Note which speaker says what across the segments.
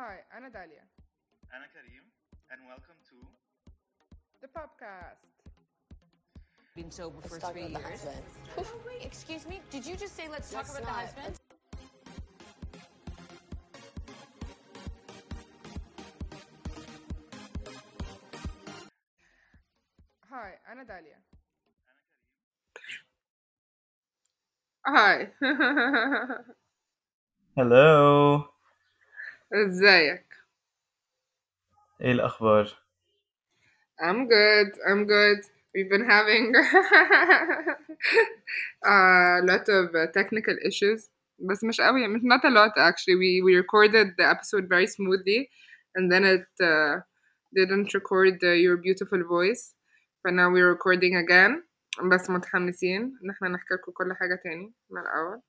Speaker 1: Hi, Anna Dalia.
Speaker 2: Anna Karim, and welcome to
Speaker 1: the podcast.
Speaker 3: Been sober for three years. oh, wait, excuse me. Did you just say let's talk
Speaker 4: let's
Speaker 3: about
Speaker 4: not.
Speaker 3: the husband?
Speaker 1: Hi, Anna Dalia. Hi.
Speaker 2: Hello.
Speaker 1: ازيك؟
Speaker 2: إيه الأخبار؟
Speaker 1: I'm good. I'm good. We've been having a lot of uh, technical issues. بس مش قوي مش not a lot actually. We we recorded the episode very smoothly and then it uh, didn't record uh, your beautiful voice. But now we're recording again. بس متحمسين ان احنا نحكي لكم كل حاجة تاني من الأول.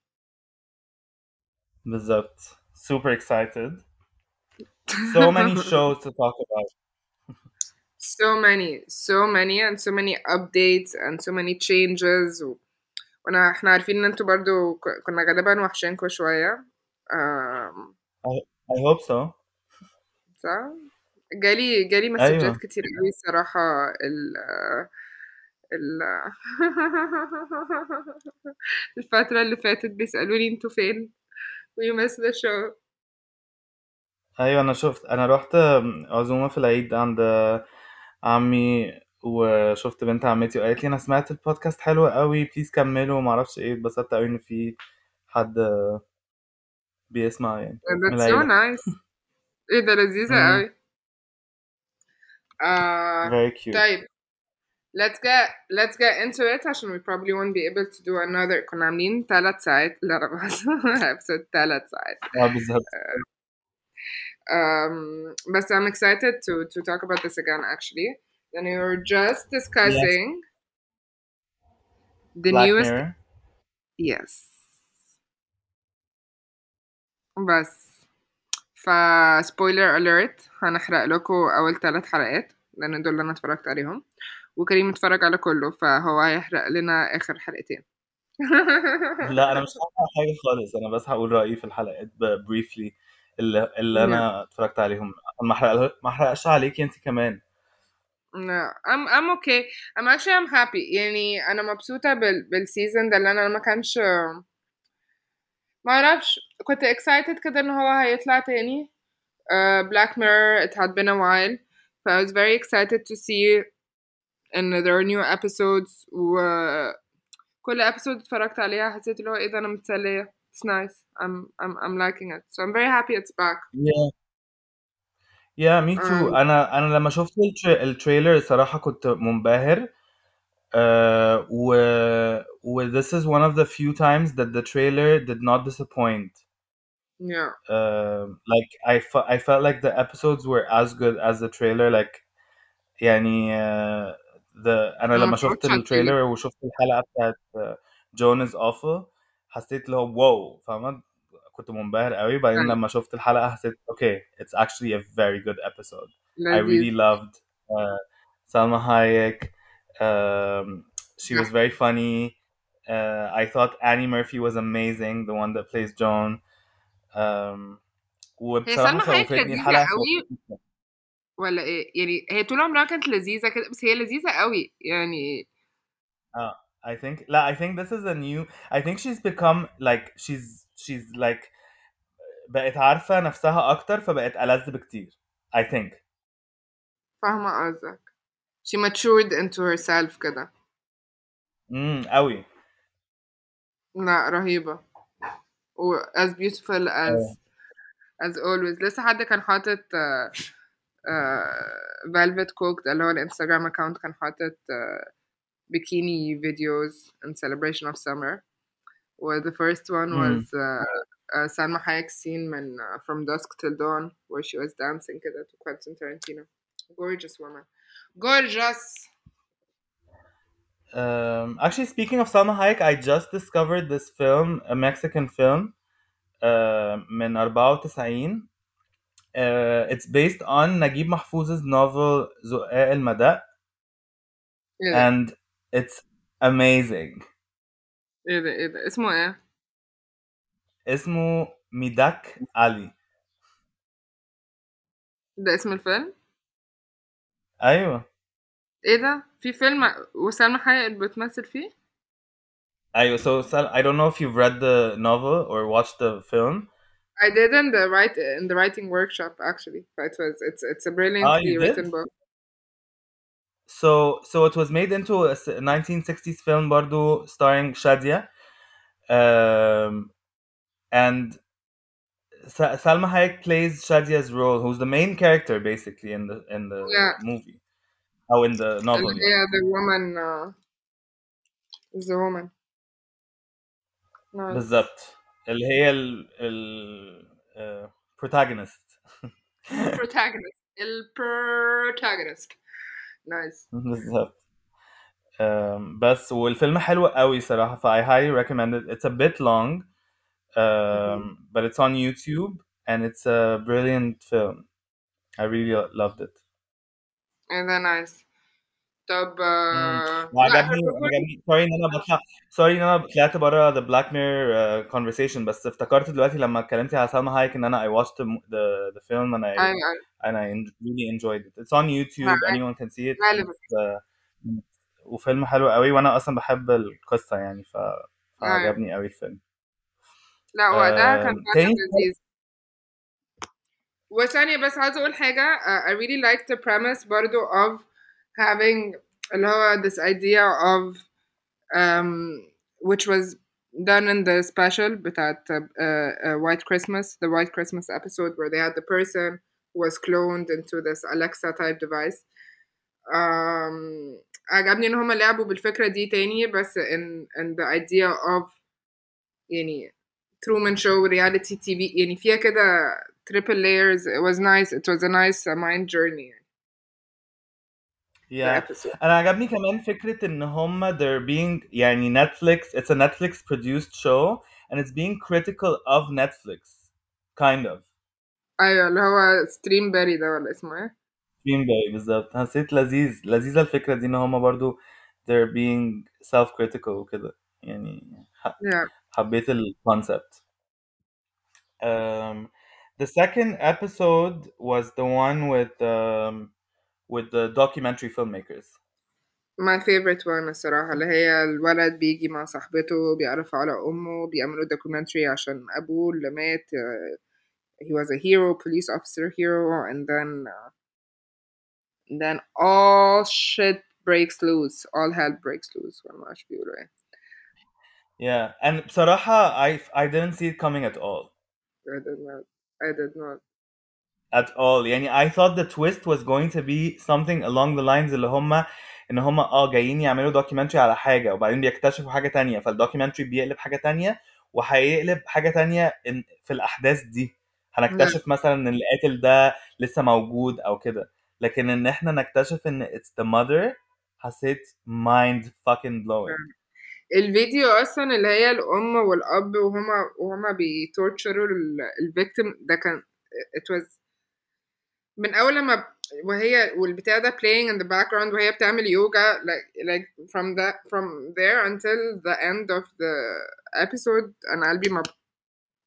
Speaker 2: بالظبط super excited So many shows to talk about.
Speaker 1: So many so many and so many updates and so many changes. و... وانا إحنا عارفين إن أنتوا برضو ك- كنا غالبا وحشينكوا شوية. um,
Speaker 2: I hope so.
Speaker 1: صح؟ جالي جالي مسجات
Speaker 2: أيوة.
Speaker 1: كتير قوي الصراحة ال ال الفترة اللي فاتت بيسألوني أنتوا فين؟ We missed the show.
Speaker 2: أيوة أنا شفت أنا رحت عزومة في العيد عند عمي وشفت بنت عمتي وقالت لي أنا سمعت البودكاست حلو قوي بليز كملوا ومعرفش إيه اتبسطت قوي إن في حد بيسمع يعني من
Speaker 1: that's so
Speaker 2: العيلة.
Speaker 1: nice. إيه ده لذيذة. قوي آه
Speaker 2: very cute.
Speaker 1: طيب let's get let's get into it عشان we probably won't be able to do another كنا عاملين ثلاث ساعات لا لا بس episode ثلاث ساعات
Speaker 2: بالظبط.
Speaker 1: Um, but I'm excited to to talk about this again actually. Then we were just discussing the
Speaker 2: Black
Speaker 1: newest
Speaker 2: Mirror.
Speaker 1: Yes. بس. ف spoiler alert هنحرق لكم أول ثلاث حلقات لأن دول اللي أنا اتفرجت عليهم. وكريم اتفرج على كله فهو هيحرق لنا آخر حلقتين.
Speaker 2: لا أنا مش هحرق حاجة خالص أنا بس هقول رأيي في الحلقات بريفلي اللي, اللي أنا اتفرجت عليهم ما احرق ما احرقش عليكي أنت كمان
Speaker 1: No, I'm I'm okay. I'm actually I'm happy. يعني أنا مبسوطة بال بالسيزون ده اللي أنا ما كانش ما أعرفش كنت excited كده إن هو هيطلع تاني. Uh, Black Mirror it had been a while. So I was very excited to see and there are new episodes وكل episode اتفرجت عليها حسيت اللي هو إيه ده أنا متسلية. It's nice. I'm I'm I'm liking it. So I'm very happy it's back.
Speaker 2: yeah yeah me too
Speaker 1: Um,
Speaker 2: انا انا لما شفت التري... التريلر الصراحه كنت منبهر uh, و و this is one of the few times that the trailer did not disappoint
Speaker 1: yeah.
Speaker 2: uh, like I, fe- I felt like the episodes were as good as the trailer like يعني uh, the انا
Speaker 1: أنا
Speaker 2: لما
Speaker 1: ما
Speaker 2: شفت
Speaker 1: اتفرجتش على التريلر.
Speaker 2: التريلر وشفت الحلقه بتاعت uh, Joan is awful حسيت اللي هو واو فاهمة؟ كنت منبهر قوي بعدين. لما شفت الحلقة حسيت okay it's actually a very good episode. I really loved uh, Salma Hayek. Um, she was very funny. Uh, I thought Annie Murphy was amazing the one that plays Joan. Um,
Speaker 1: حايك
Speaker 2: خوفتني خوفتني
Speaker 1: ولا إيه؟ يعني هي طول عمرها كانت لذيذة كده بس هي لذيذة قوي يعني
Speaker 2: uh, I think لا I think this is a new I think she's become like she's she's like بقت عارفة نفسها أكتر فبقت ألذ بكتير I think
Speaker 1: فاهمة قصدك she matured into herself كده
Speaker 2: امم قوي
Speaker 1: لا رهيبة و as beautiful as as always لسه حد كان حاطط uh, uh, velvet coke ده اللي هو الانستغرام account كان حاطط uh, bikini videos in celebration of summer و the first one
Speaker 2: مم.
Speaker 1: was uh, uh, Salma Hayek's scene من uh, From Dusk Till Dawn where she was dancing كده to Quentin Tarantino gorgeous woman gorgeous
Speaker 2: Um, actually, speaking of Salma Hayek, I just discovered this film, a Mexican film, uh, من 94. Uh, it's based on Naguib Mahfouz's novel زقاق المداء
Speaker 1: ايه ده
Speaker 2: and it's amazing.
Speaker 1: ايه ده ايه ده اسمه ايه
Speaker 2: اسمه ميداك علي.
Speaker 1: ده اسم الفيلم
Speaker 2: ايوه
Speaker 1: ايه ده في فيلم وسلمى حايق بتمثل فيه
Speaker 2: ايوه so Sal, I don't know if you've read the novel or watched the film
Speaker 1: I did in the write in the writing workshop actually. It was it's it's a brilliantly
Speaker 2: you did?
Speaker 1: written book.
Speaker 2: So so it was made into a s- 1960s film برضو starring Shadia um, and Sa- Salma Hayek plays Shadia's role who's the main character basically in the in the
Speaker 1: Yeah.
Speaker 2: movie or in the novel
Speaker 1: اللي هي the woman uh, is the woman. Nice.
Speaker 2: بالظبط اللي هي ال ال uh, protagonist
Speaker 1: protagonist. El protagonist. Nice.
Speaker 2: بالظبط um, بس والفيلم حلو قوي صراحة ف I highly recommend it it's a bit long um, but it's on YouTube and it's a brilliant film I really loved it
Speaker 1: And then nice. طب uh,
Speaker 2: وعجبني عجبني سوري ان أنا بطلع سوري ان أنا طلعت بره the Black Mirror uh, conversation بس افتكرت دلوقتي لما اتكلمتي على سلمى هايك ان أنا I watched the, the, the film and I
Speaker 1: أيوة أيوة.
Speaker 2: and I en- really enjoyed it it's on YouTube
Speaker 1: Yeah, I-
Speaker 2: anyone can see it
Speaker 1: غالبا.
Speaker 2: It's, uh, وفيلم حلو قوي وانا اصلا بحب القصة يعني ف... فعجبني قوي الفيلم
Speaker 1: لا وقتها كان
Speaker 2: آم،
Speaker 1: فعلا
Speaker 2: تاني
Speaker 1: لذيذ وثانية بس عايزة أقول حاجة uh, I really like the premise برضو of having اللي هو this idea of um, which was done in the special بتاعت uh, uh, White Christmas the White Christmas episode where they had the person who was cloned into this Alexa type device um, عجبني ان هما لعبوا بالفكرة دي تاني بس in, in the idea of يعني Truman Show reality TV يعني فيها كده triple layers it was nice it was a nice uh, mind journey the
Speaker 2: yeah
Speaker 1: episode
Speaker 2: انا عجبني كمان فكرة ان هم they're being يعني Netflix it's a Netflix produced show and it's being critical of Netflix kind of
Speaker 1: أيوه اللي هو ستريم باري ده ولا اسمه إيه؟
Speaker 2: Green Bay بالظبط. حسيت لذيذ لذيذة الفكرة دي إن هم برضو they're being self critical وكده. يعني
Speaker 1: yeah.
Speaker 2: حبيت الكونسبت um, the second episode was the one with um, with the documentary filmmakers.
Speaker 1: My favorite one الصراحة اللي هي الولد بيجي مع صاحبته بيعرف على أمه بيعملوا دوكيومنتري عشان أبوه اللي مات uh, he was a hero police officer hero and then uh, then all shit breaks loose all hell breaks loose ولا ما اعرفش بيقولوا ايه
Speaker 2: yeah and بصراحة I I didn't see it coming at all
Speaker 1: I did not I did not
Speaker 2: at all يعني I thought the twist was going to be something along the lines اللي هم ان هم اه جايين يعملوا دوكيومنتري على حاجة وبعدين بيكتشفوا حاجة تانية فالدوكيومنتري بيقلب حاجة تانية وهيقلب حاجة تانية in في الأحداث دي هنكتشف مثلا إن القاتل ده لسه موجود أو كده. لكن إن إحنا نكتشف إن it's the mother حسيت mind fucking blowing.
Speaker 1: الفيديو أصلا اللي هي الأم والأب وهما وهما بيتورتشروا الفيكتيم ده كان it was من أول لما وهي والبتاع ده playing in the background وهي بتعمل يوجا like like from that from there until the end of the episode أنا قلبي ما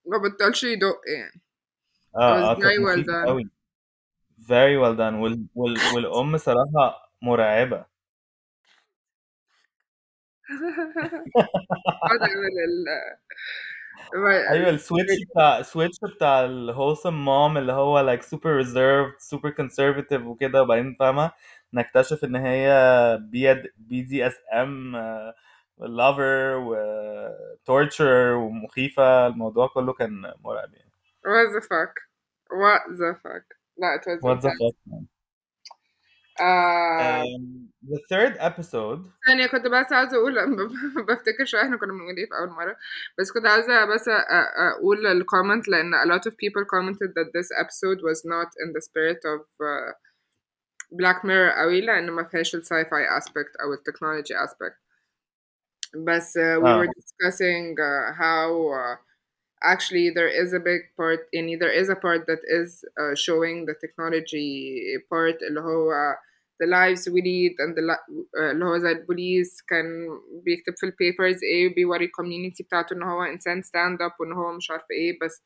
Speaker 1: ما بطلش يدق يعني. آه
Speaker 2: آه
Speaker 1: very well done.
Speaker 2: قوي. Very well done. وال, وال, والأم صراحة مرعبة.
Speaker 1: اقعد اعمل ال
Speaker 2: أيوه السويتش بتاع السويتش بتاع الهولسم مام اللي هو like super reserved super conservative وكده وبعدين فاهمة؟ نكتشف إن هي بي بي دي اس ام لافر وتورتشر ومخيفة. الموضوع كله كان مرعب يعني.
Speaker 1: what the fuck what the fuck لا it was
Speaker 2: what the
Speaker 1: intense.
Speaker 2: fuck man.
Speaker 1: آه
Speaker 2: Um, the third episode
Speaker 1: ثانية كنت بس عاوزة أقول بفتكر شوية احنا كنا بنقول ايه في أول مرة بس كنت عاوزة بس أ- أ- أقول الكومنت لأن a lot of people commented that this episode was not in the spirit of uh, Black Mirror قوي لأن ما فيهاش ال sci-fi aspect أو ال technology aspect بس uh, we
Speaker 2: آه.
Speaker 1: were discussing uh, how uh, actually there is a big part يعني there is a part that is uh, showing the technology part اللي هو the lives we lead and the li- uh, اللي هو زي البوليس كان بيكتب في البيبرز ايه وبيوري الكوميونتي بتاعته ان هو انسان ستاند اب وان هو مش عارفه ايه بس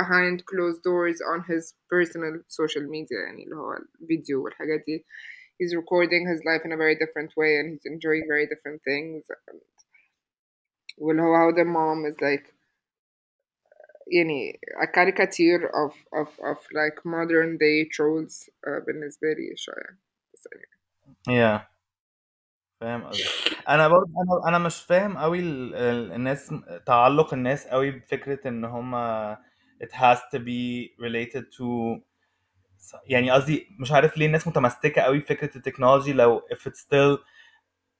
Speaker 1: behind closed doors on his personal social media يعني اللي هو الفيديو والحاجات دي he's recording his life in a very different way and he's enjoying very different things and واللي هو how the mom is like يعني a caricature of of of like modern day trolls uh, بالنسبة لي شوية بس يعني
Speaker 2: yeah. فاهم قصدي أنا برضه أنا أنا مش فاهم قوي ال- ال- الناس تعلق الناس قوي بفكرة إن هما it has to be related to يعني قصدي مش عارف ليه الناس متمسكة قوي بفكرة التكنولوجي لو if it's still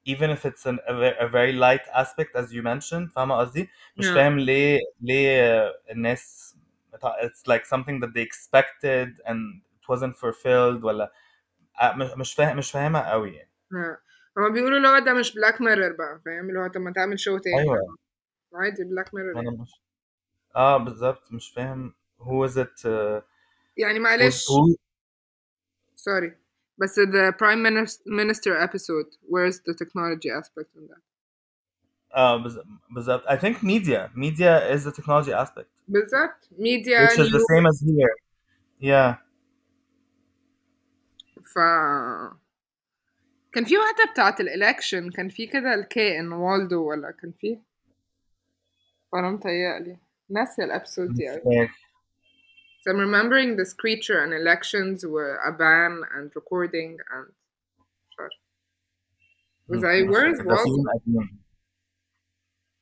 Speaker 2: even if it's an, a, ve- a very light aspect as you mentioned فاهمه قصدي مش
Speaker 1: Yeah.
Speaker 2: فاهم ليه ليه الناس it's like something that they expected and it wasn't fulfilled ولا آه، مش مش فاهم مش فاهمها قوي يعني
Speaker 1: ها. هما بيقولوا اللي هو ده مش بلاك ميرور بقى فاهم اللي هو طب ما تعمل شو تاني
Speaker 2: ايوه
Speaker 1: عادي بلاك ميرور
Speaker 2: انا مش اه بالظبط مش فاهم who is it uh,
Speaker 1: يعني
Speaker 2: who's
Speaker 1: معلش
Speaker 2: who
Speaker 1: sorry بس the prime minis- minister episode where's the technology aspect in that
Speaker 2: آه بالظبط I think media media is the technology aspect
Speaker 1: بالظبط media
Speaker 2: which is the same as here yeah
Speaker 1: ف كان في واحدة بتاعة الإلكشن كان في كده الكائن والدو ولا كان في ولا متهيألي ناسية الأبسود دي أوي So I'm remembering this creature and elections were a ban and recording and sure. Was I
Speaker 2: مش
Speaker 1: where's
Speaker 2: فاكر ده
Speaker 1: Waldo?
Speaker 2: season قديم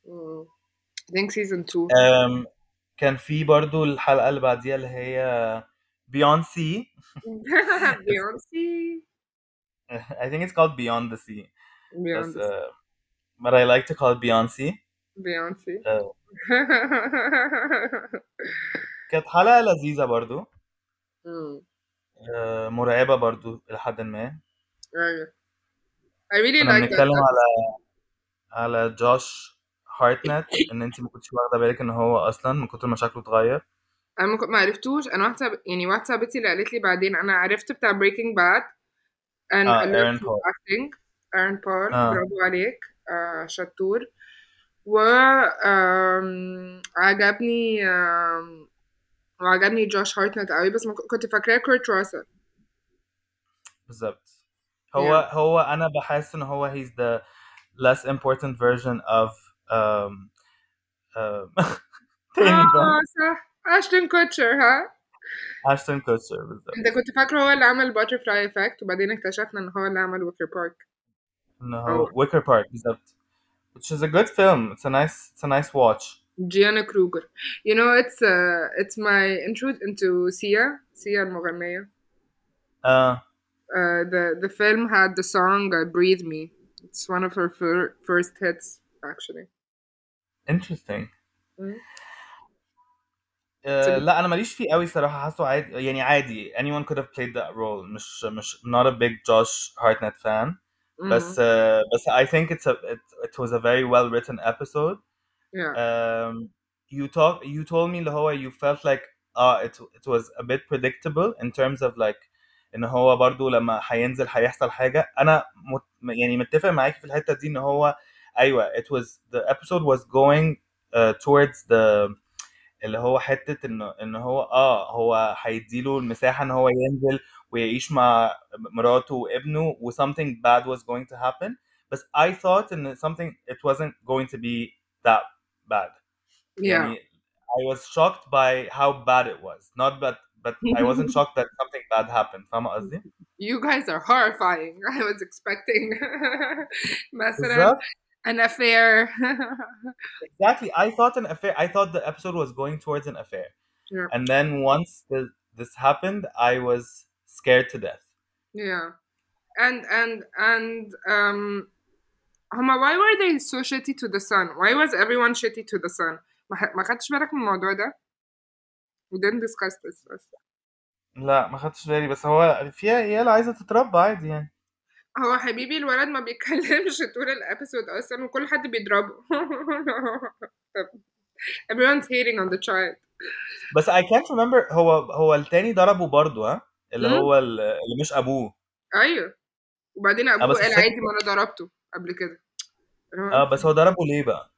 Speaker 1: Mm, I think season two.
Speaker 2: um, كان في برضو الحلقة اللي بعديها اللي هي بيونسي
Speaker 1: Beyonce.
Speaker 2: I think it's called Beyond the Sea بس
Speaker 1: Beyonce.
Speaker 2: uh, but I like to call it Beyonce
Speaker 1: Beyonce.
Speaker 2: uh, كانت حلقة لذيذة برضو.
Speaker 1: Mm,
Speaker 2: uh, مرعبة برضو إلى حد ما.
Speaker 1: right. I really
Speaker 2: كنا
Speaker 1: like that.
Speaker 2: بنتكلم. على على جوش هارتنت إن انت ما كنتش واخدة بالك إن هو أصلا من كتر ما شكله اتغير.
Speaker 1: أنا ما كنت- ما عرفتوش. أنا واحدة صاحب- يعني واحدة صاحبتي اللي قالت لي بعدين أنا عرفت بتاع بريكنج باد and
Speaker 2: آه
Speaker 1: I learned
Speaker 2: بول
Speaker 1: acting. ايرون بول
Speaker 2: آه.
Speaker 1: برافو عليك. آه شطور. و آم، عجبني آم، وعجبني جوش هارتنت قوي بس كنت فاكراه كورت راسل
Speaker 2: بالظبط. هو
Speaker 1: yeah.
Speaker 2: هو أنا بحس إن هو he's the less important version of um, um, تاني
Speaker 1: آه
Speaker 2: فاهم
Speaker 1: صح. اشتون كوتشر ها؟
Speaker 2: اشتون كوتشر بالظبط.
Speaker 1: أنت كنت فاكره هو اللي عمل باترفلاي افكت وبعدين اكتشفنا إن هو اللي عمل ويكر بارك إن
Speaker 2: هو ويكر بارك بالظبط. Which is a good film. It's a nice it's a nice watch.
Speaker 1: Gianna Kruger. You know, it's uh, it's my intro into Sia, Sia المغنية.
Speaker 2: uh,
Speaker 1: Uh, the the film had the song uh, "Breathe Me." It's one of her fir- first hits, actually.
Speaker 2: interesting
Speaker 1: Mm. It's a
Speaker 2: آه،
Speaker 1: good-
Speaker 2: لا انا ماليش فيه قوي صراحه حاسه عادي يعني عادي anyone could have played that role مش مش not a big Josh Hartnett fan بس
Speaker 1: Mm.
Speaker 2: uh, بس I think it's a it, it was a very well written episode
Speaker 1: Yeah.
Speaker 2: um, you talk you told me اللي هو you felt like uh, it, it was a bit predictable in terms of like ان هو برضو لما هينزل هيحصل حاجة انا مت, يعني متفق معاكي في الحتة دي ان هو ايوه it was the episode was going uh, towards the اللي هو حتة انه ان هو اه هو هيديله المساحة ان هو ينزل ويعيش مع مراته وابنه و something bad was going to happen بس I thought ان something it wasn't going to be that bad
Speaker 1: Yeah.
Speaker 2: يعني I was shocked by how bad it was not but but I wasn't shocked that something bad happened فاهمة قصدي؟
Speaker 1: you guys are horrifying. I was expecting مثلا
Speaker 2: بالظبط
Speaker 1: an affair.
Speaker 2: exactly I thought an affair I thought the episode was going towards an affair
Speaker 1: yeah.
Speaker 2: and then once the, this happened I was scared to death
Speaker 1: Yeah. And and and um هما why were they so shitty to the sun? Why was everyone shitty to the sun? ما ح- ما خدتش بالك من الموضوع ده؟ We didn't discuss this بس.
Speaker 2: لا ما خدتش بالي بس هو في عيال عايزة تتربى عادي يعني
Speaker 1: هو حبيبي الولد ما بيتكلمش طول الابيسود أصلا وكل حد بيضربه. Everyone's hating on the child.
Speaker 2: بس I can't remember هو هو التاني ضربه برضه ها اللي؟ هو ال- اللي مش أبوه
Speaker 1: أيوه وبعدين أبوه
Speaker 2: بس
Speaker 1: قال عادي ما أنا ضربته قبل كده.
Speaker 2: آه بس هو ضربه ليه بقى؟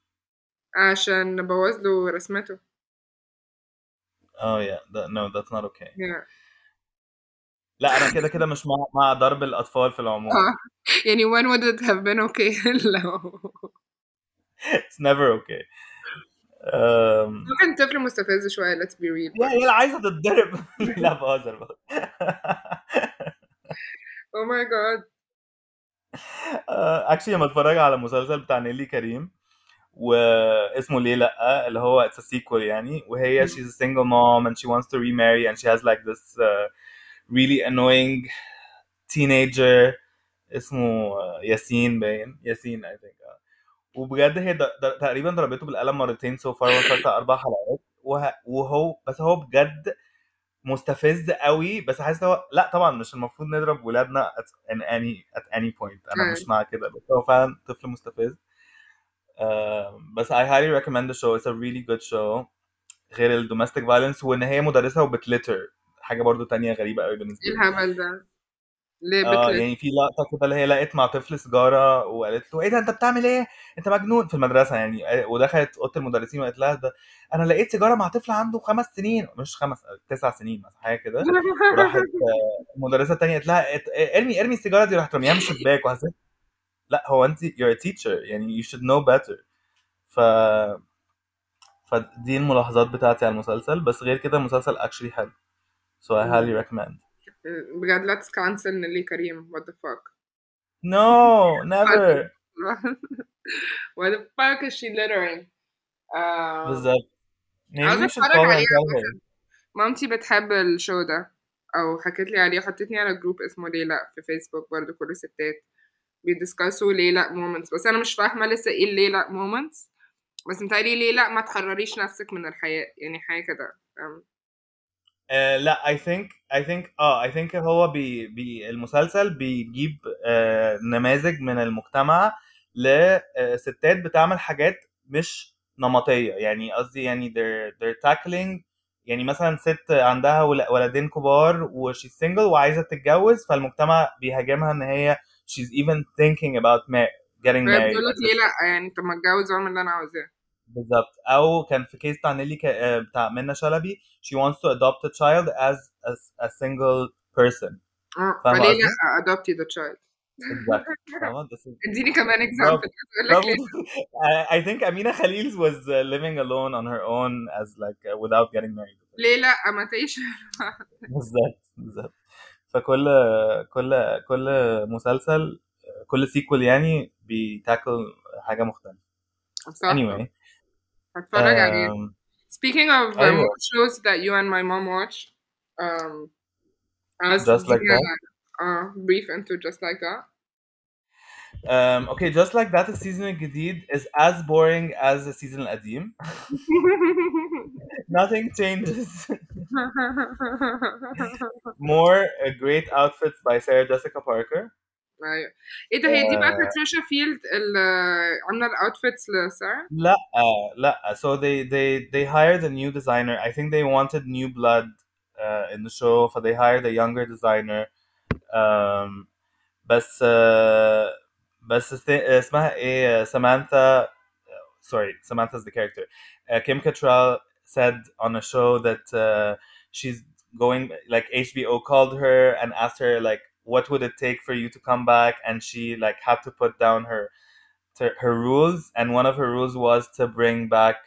Speaker 1: عشان بوظ له رسمته.
Speaker 2: yeah that, no that's not okay.
Speaker 1: Yeah.
Speaker 2: لا أنا كده كده مش مع مع ضرب الأطفال في العموم.
Speaker 1: آه. يعني when would it have been okay لو
Speaker 2: it's never okay. um,
Speaker 1: ممكن طفل مستفز شوية let's be real.
Speaker 2: يا هي عايزة تتضرب. لا بهزر بهزر.
Speaker 1: Oh my god.
Speaker 2: اكشلي لما اتفرج على مسلسل بتاع نيلي كريم واسمه ليه لأ اللي هو a sequel يعني وهي she's a single mom and she wants to remarry and she has like this uh, really annoying teenager اسمه ياسين باين ياسين think آه. وبجد هي تقريبا ضربته بالقلم مرتين سو فار وصلت أربع حلقات وه- وهو بس هو بجد مستفز قوي بس حاسس هو لا طبعا مش المفروض نضرب ولادنا at, any at any point.
Speaker 1: أنا.
Speaker 2: مش مع كده بس هو فعلا طفل مستفز. بس I highly recommend the show. It's a really good show. غير ال domestic violence وإن هي مدرسة وبتلتر حاجة برضو تانية غريبة قوي بالنسبة
Speaker 1: إيه
Speaker 2: لي
Speaker 1: الهبل ده؟ ليه آه
Speaker 2: يعني في لقطة كده اللي هي لقيت مع طفل سيجارة وقالت له إيه ده أنت بتعمل إيه؟ أنت مجنون. في المدرسة يعني ودخلت أوضة المدرسين وقالت لها ده أنا لقيت سيجارة مع طفل عنده خمس سنين. مش خمس تسع سنين مثلا حاجة كده. وراحت آه، المدرسة التانية قالت لها ات- ارمي ارمي السيجارة دي. راحت رميها من الشباك وحسيت لا هو أنت you're a teacher يعني you should know better. ف فدي الملاحظات بتاعتي على المسلسل بس غير كده المسلسل actually حلو. So I highly recommend.
Speaker 1: بجد let's cancel نيلي كريم. what the fuck.
Speaker 2: No never.
Speaker 1: what the fuck is she littering? آه،
Speaker 2: بالظبط. أتفرج
Speaker 1: عليها مامتي بتحب الشو ده. أو حكت لي عليه حطتني على جروب اسمه ليه لا في فيسبوك برضو كل ستات بيدسكسوا ليه لا مومنتس بس أنا مش فاهمة لسه إيه لا مومنتس بس متهيألي ليه لا ما تحرريش نفسك من الحياة. يعني حاجة كده؟
Speaker 2: آه لا I think I think آه I think هو بي بي المسلسل بيجيب آه نماذج من المجتمع لستات بتعمل حاجات مش نمطية. يعني قصدي يعني they're they're tackling يعني مثلا ست عندها ول- ولدين كبار وشي single وعايزة تتجوز فالمجتمع بيهاجمها إن هي she's even thinking about ma- getting married.
Speaker 1: بتقول ليه لأ؟ يعني طب ما اتجوز واعمل اللي أنا عاوزاه.
Speaker 2: بالظبط او كان في كيس بتاع نيلي ك... آه، بتاع منى شلبي she wants to adopt a child as a, a single person
Speaker 1: اه
Speaker 2: فاهمة
Speaker 1: فليه
Speaker 2: قصدي؟
Speaker 1: لا adopted the child
Speaker 2: exactly فاهمة this is
Speaker 1: اديني كمان
Speaker 2: برافو
Speaker 1: example بتقول لك
Speaker 2: برافو
Speaker 1: ليه
Speaker 2: I I think Amina Khalil was uh, living alone on her own as like uh, without getting married
Speaker 1: ليه لا ما تعيش
Speaker 2: بالظبط بالظبط فكل كل كل مسلسل كل سيكول يعني بيتاكل حاجة مختلفة
Speaker 1: صح
Speaker 2: anyway
Speaker 1: I thought
Speaker 2: um,
Speaker 1: I got you.
Speaker 2: Um,
Speaker 1: Speaking of um, shows that you and my mom watch, um, as
Speaker 2: just like that.
Speaker 1: A, uh, brief into just like that.
Speaker 2: Um, okay, just like that, the season Gadid is as boring as the season Adim. Nothing changes. More uh, great outfits by Sarah Jessica Parker.
Speaker 1: ايوه ايه ده هي دي بقى
Speaker 2: Uh,
Speaker 1: باتريشا فيلد اللي عامله الاوتفيتس لسارة
Speaker 2: لا لا so they they they hired a new designer. I think they wanted new blood uh, in the show, so they hired a younger designer. Um, بس uh, بس th- اسمها ايه Samantha sorry, Samantha's the character. Uh, Kim Cattrall said on a show that uh, she's going like HBO called her and asked her like what would it take for you to come back and she like had to put down her to- her rules and one of her rules was to bring back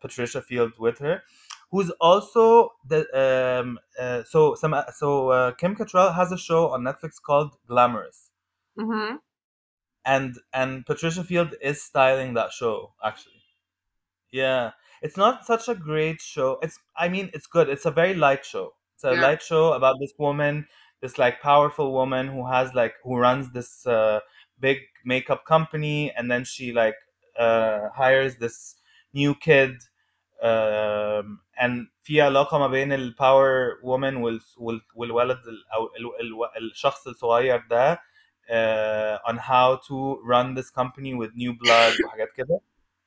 Speaker 2: Patricia Field with her who's also the um uh, so some so uh, Kim Cattrall has a show on Netflix called Glamorous
Speaker 1: mm-hmm.
Speaker 2: and and Patricia Field is styling that show actually. Yeah, it's not such a great show. It's I mean it's good. It's a very light show. It's a
Speaker 1: Yeah.
Speaker 2: light show about this woman, this like powerful woman who has like who runs this uh, big makeup company, and then she like uh, hires this new kid. Um, and في علاقة ما بين ال power woman وال وال والولد ال أو ال ال الشخص الصغير ده uh, on how to run this company with new blood وحاجات كده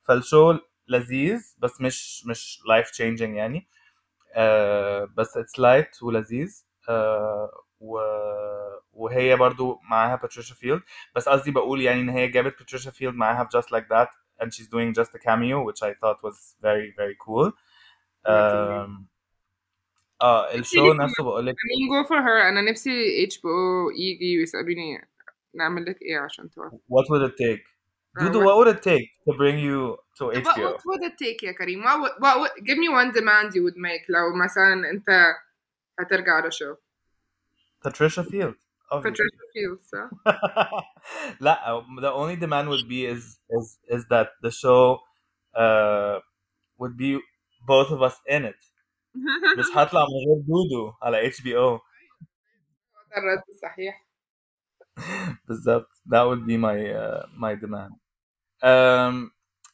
Speaker 2: فالشو لذيذ بس مش مش life changing يعني uh, بس it's light ولذيذ uh, و... وهي برضو معاها باتريشا فيلد بس قصدي بقول يعني ان هي جابت باتريشا فيلد معاها في just like that and she's doing just a cameo which I thought was very very cool um, آه الشو نفسه بقول لك
Speaker 1: I mean go for her أنا نفسي HBO يجي ويسألوني نعمل لك إيه عشان توافق
Speaker 2: what would it take
Speaker 1: Uh,
Speaker 2: Dudu
Speaker 1: what-
Speaker 2: what would it take to bring you to
Speaker 1: What,
Speaker 2: HBO
Speaker 1: what would it take يا كريم؟ What, what would, give me one demand you would make لو مثلا أنت هترجع على show
Speaker 2: Patricia Field obviously
Speaker 1: Patricia Fields صح؟
Speaker 2: لا the only demand would be is is is that the show uh would be both of us in it مش هطلع من غير دودو على HBO
Speaker 1: ده الرد الصحيح
Speaker 2: بالظبط that would be my uh, my demand um,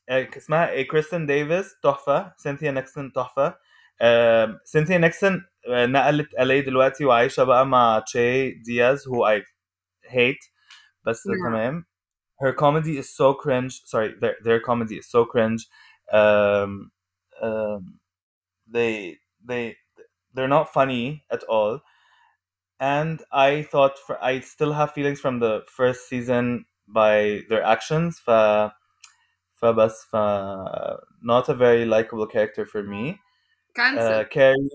Speaker 2: اسمها ايه كريستين ديفيس تحفة سينثيا نيكسون تحفة um, سينثيا نيكسون uh, نقلت LA دلوقتي وعايشة بقى مع تشي دياز who I hate بس
Speaker 1: Yeah.
Speaker 2: تمام her comedy is so cringe sorry their, their comedy is so cringe um, um, they they they're not funny at all and I thought for I still have feelings from the first season by their actions ف فبس ف not a very likable character for me uh,
Speaker 1: cancel
Speaker 2: Carrie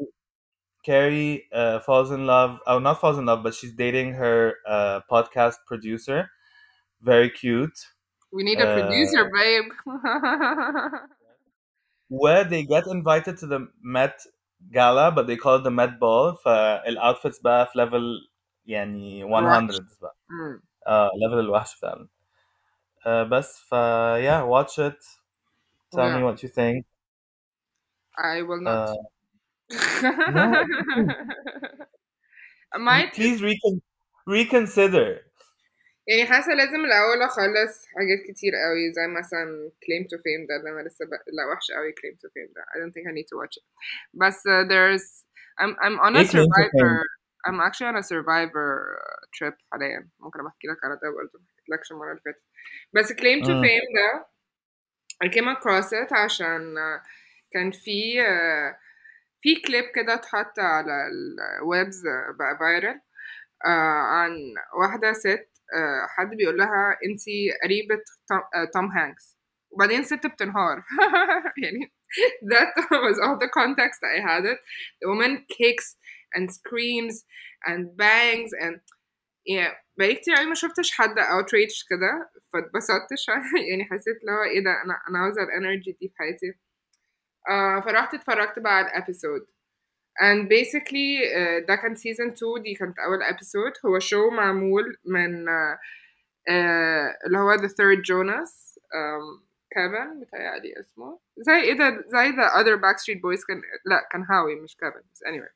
Speaker 2: Carrie uh, falls in love oh not falls in love but she's dating her uh, podcast producer very cute
Speaker 1: we need a
Speaker 2: uh,
Speaker 1: producer babe
Speaker 2: where they get invited to the Met Gala but they call it the Met Ball فالاوتفيتس بقى في level يعني 100 بقى
Speaker 1: Mm.
Speaker 2: اه level الوحش فعلا uh, بس ف yeah watch it tell me
Speaker 1: Yeah.
Speaker 2: what you think
Speaker 1: I will not
Speaker 2: uh, no
Speaker 1: I might
Speaker 2: please recon- reconsider
Speaker 1: يعني حاسة لازم الأول أخلص حاجات كتير قوي زي مثلا claim to fame ده اللي أنا لسه ب... لا وحش قوي claim to fame ده I don't think I need to watch it بس uh, there's I'm I'm on a
Speaker 2: إيه claim to
Speaker 1: survivor I'm actually on a survivor uh, trip حاليا ممكن أبقى أحكي لك على ده برضه ما حكيتلكش المرة اللي فاتت بس claim to
Speaker 2: مم.
Speaker 1: fame ده I came across it عشان uh, كان في uh, في كليب كده اتحط على الويبز بقى فايرال عن واحدة ست آه، حد بيقول لها انتي قريبة توم, آه، هانكس وبعدين الست بتنهار. يعني that was all the context I had it. The woman kicks and screams and bangs and yeah بقالي كتير ما شفتش حد outraged كده فاتبسطت يعني حسيت اللي هو إيه ده أنا أنا عاوزة الانرجي دي في حياتي. آه فرحت اتفرجت بقى على الابيسود and basically uh, ده كان season 2 دي كانت أول episode. هو show معمول من uh, uh, اللي هو The Third Jonas um, كيفن بتهيألي اسمه. زي إيه ده؟ زي the other Backstreet Boys كان لا كان هاوي مش كيفن بس anyway.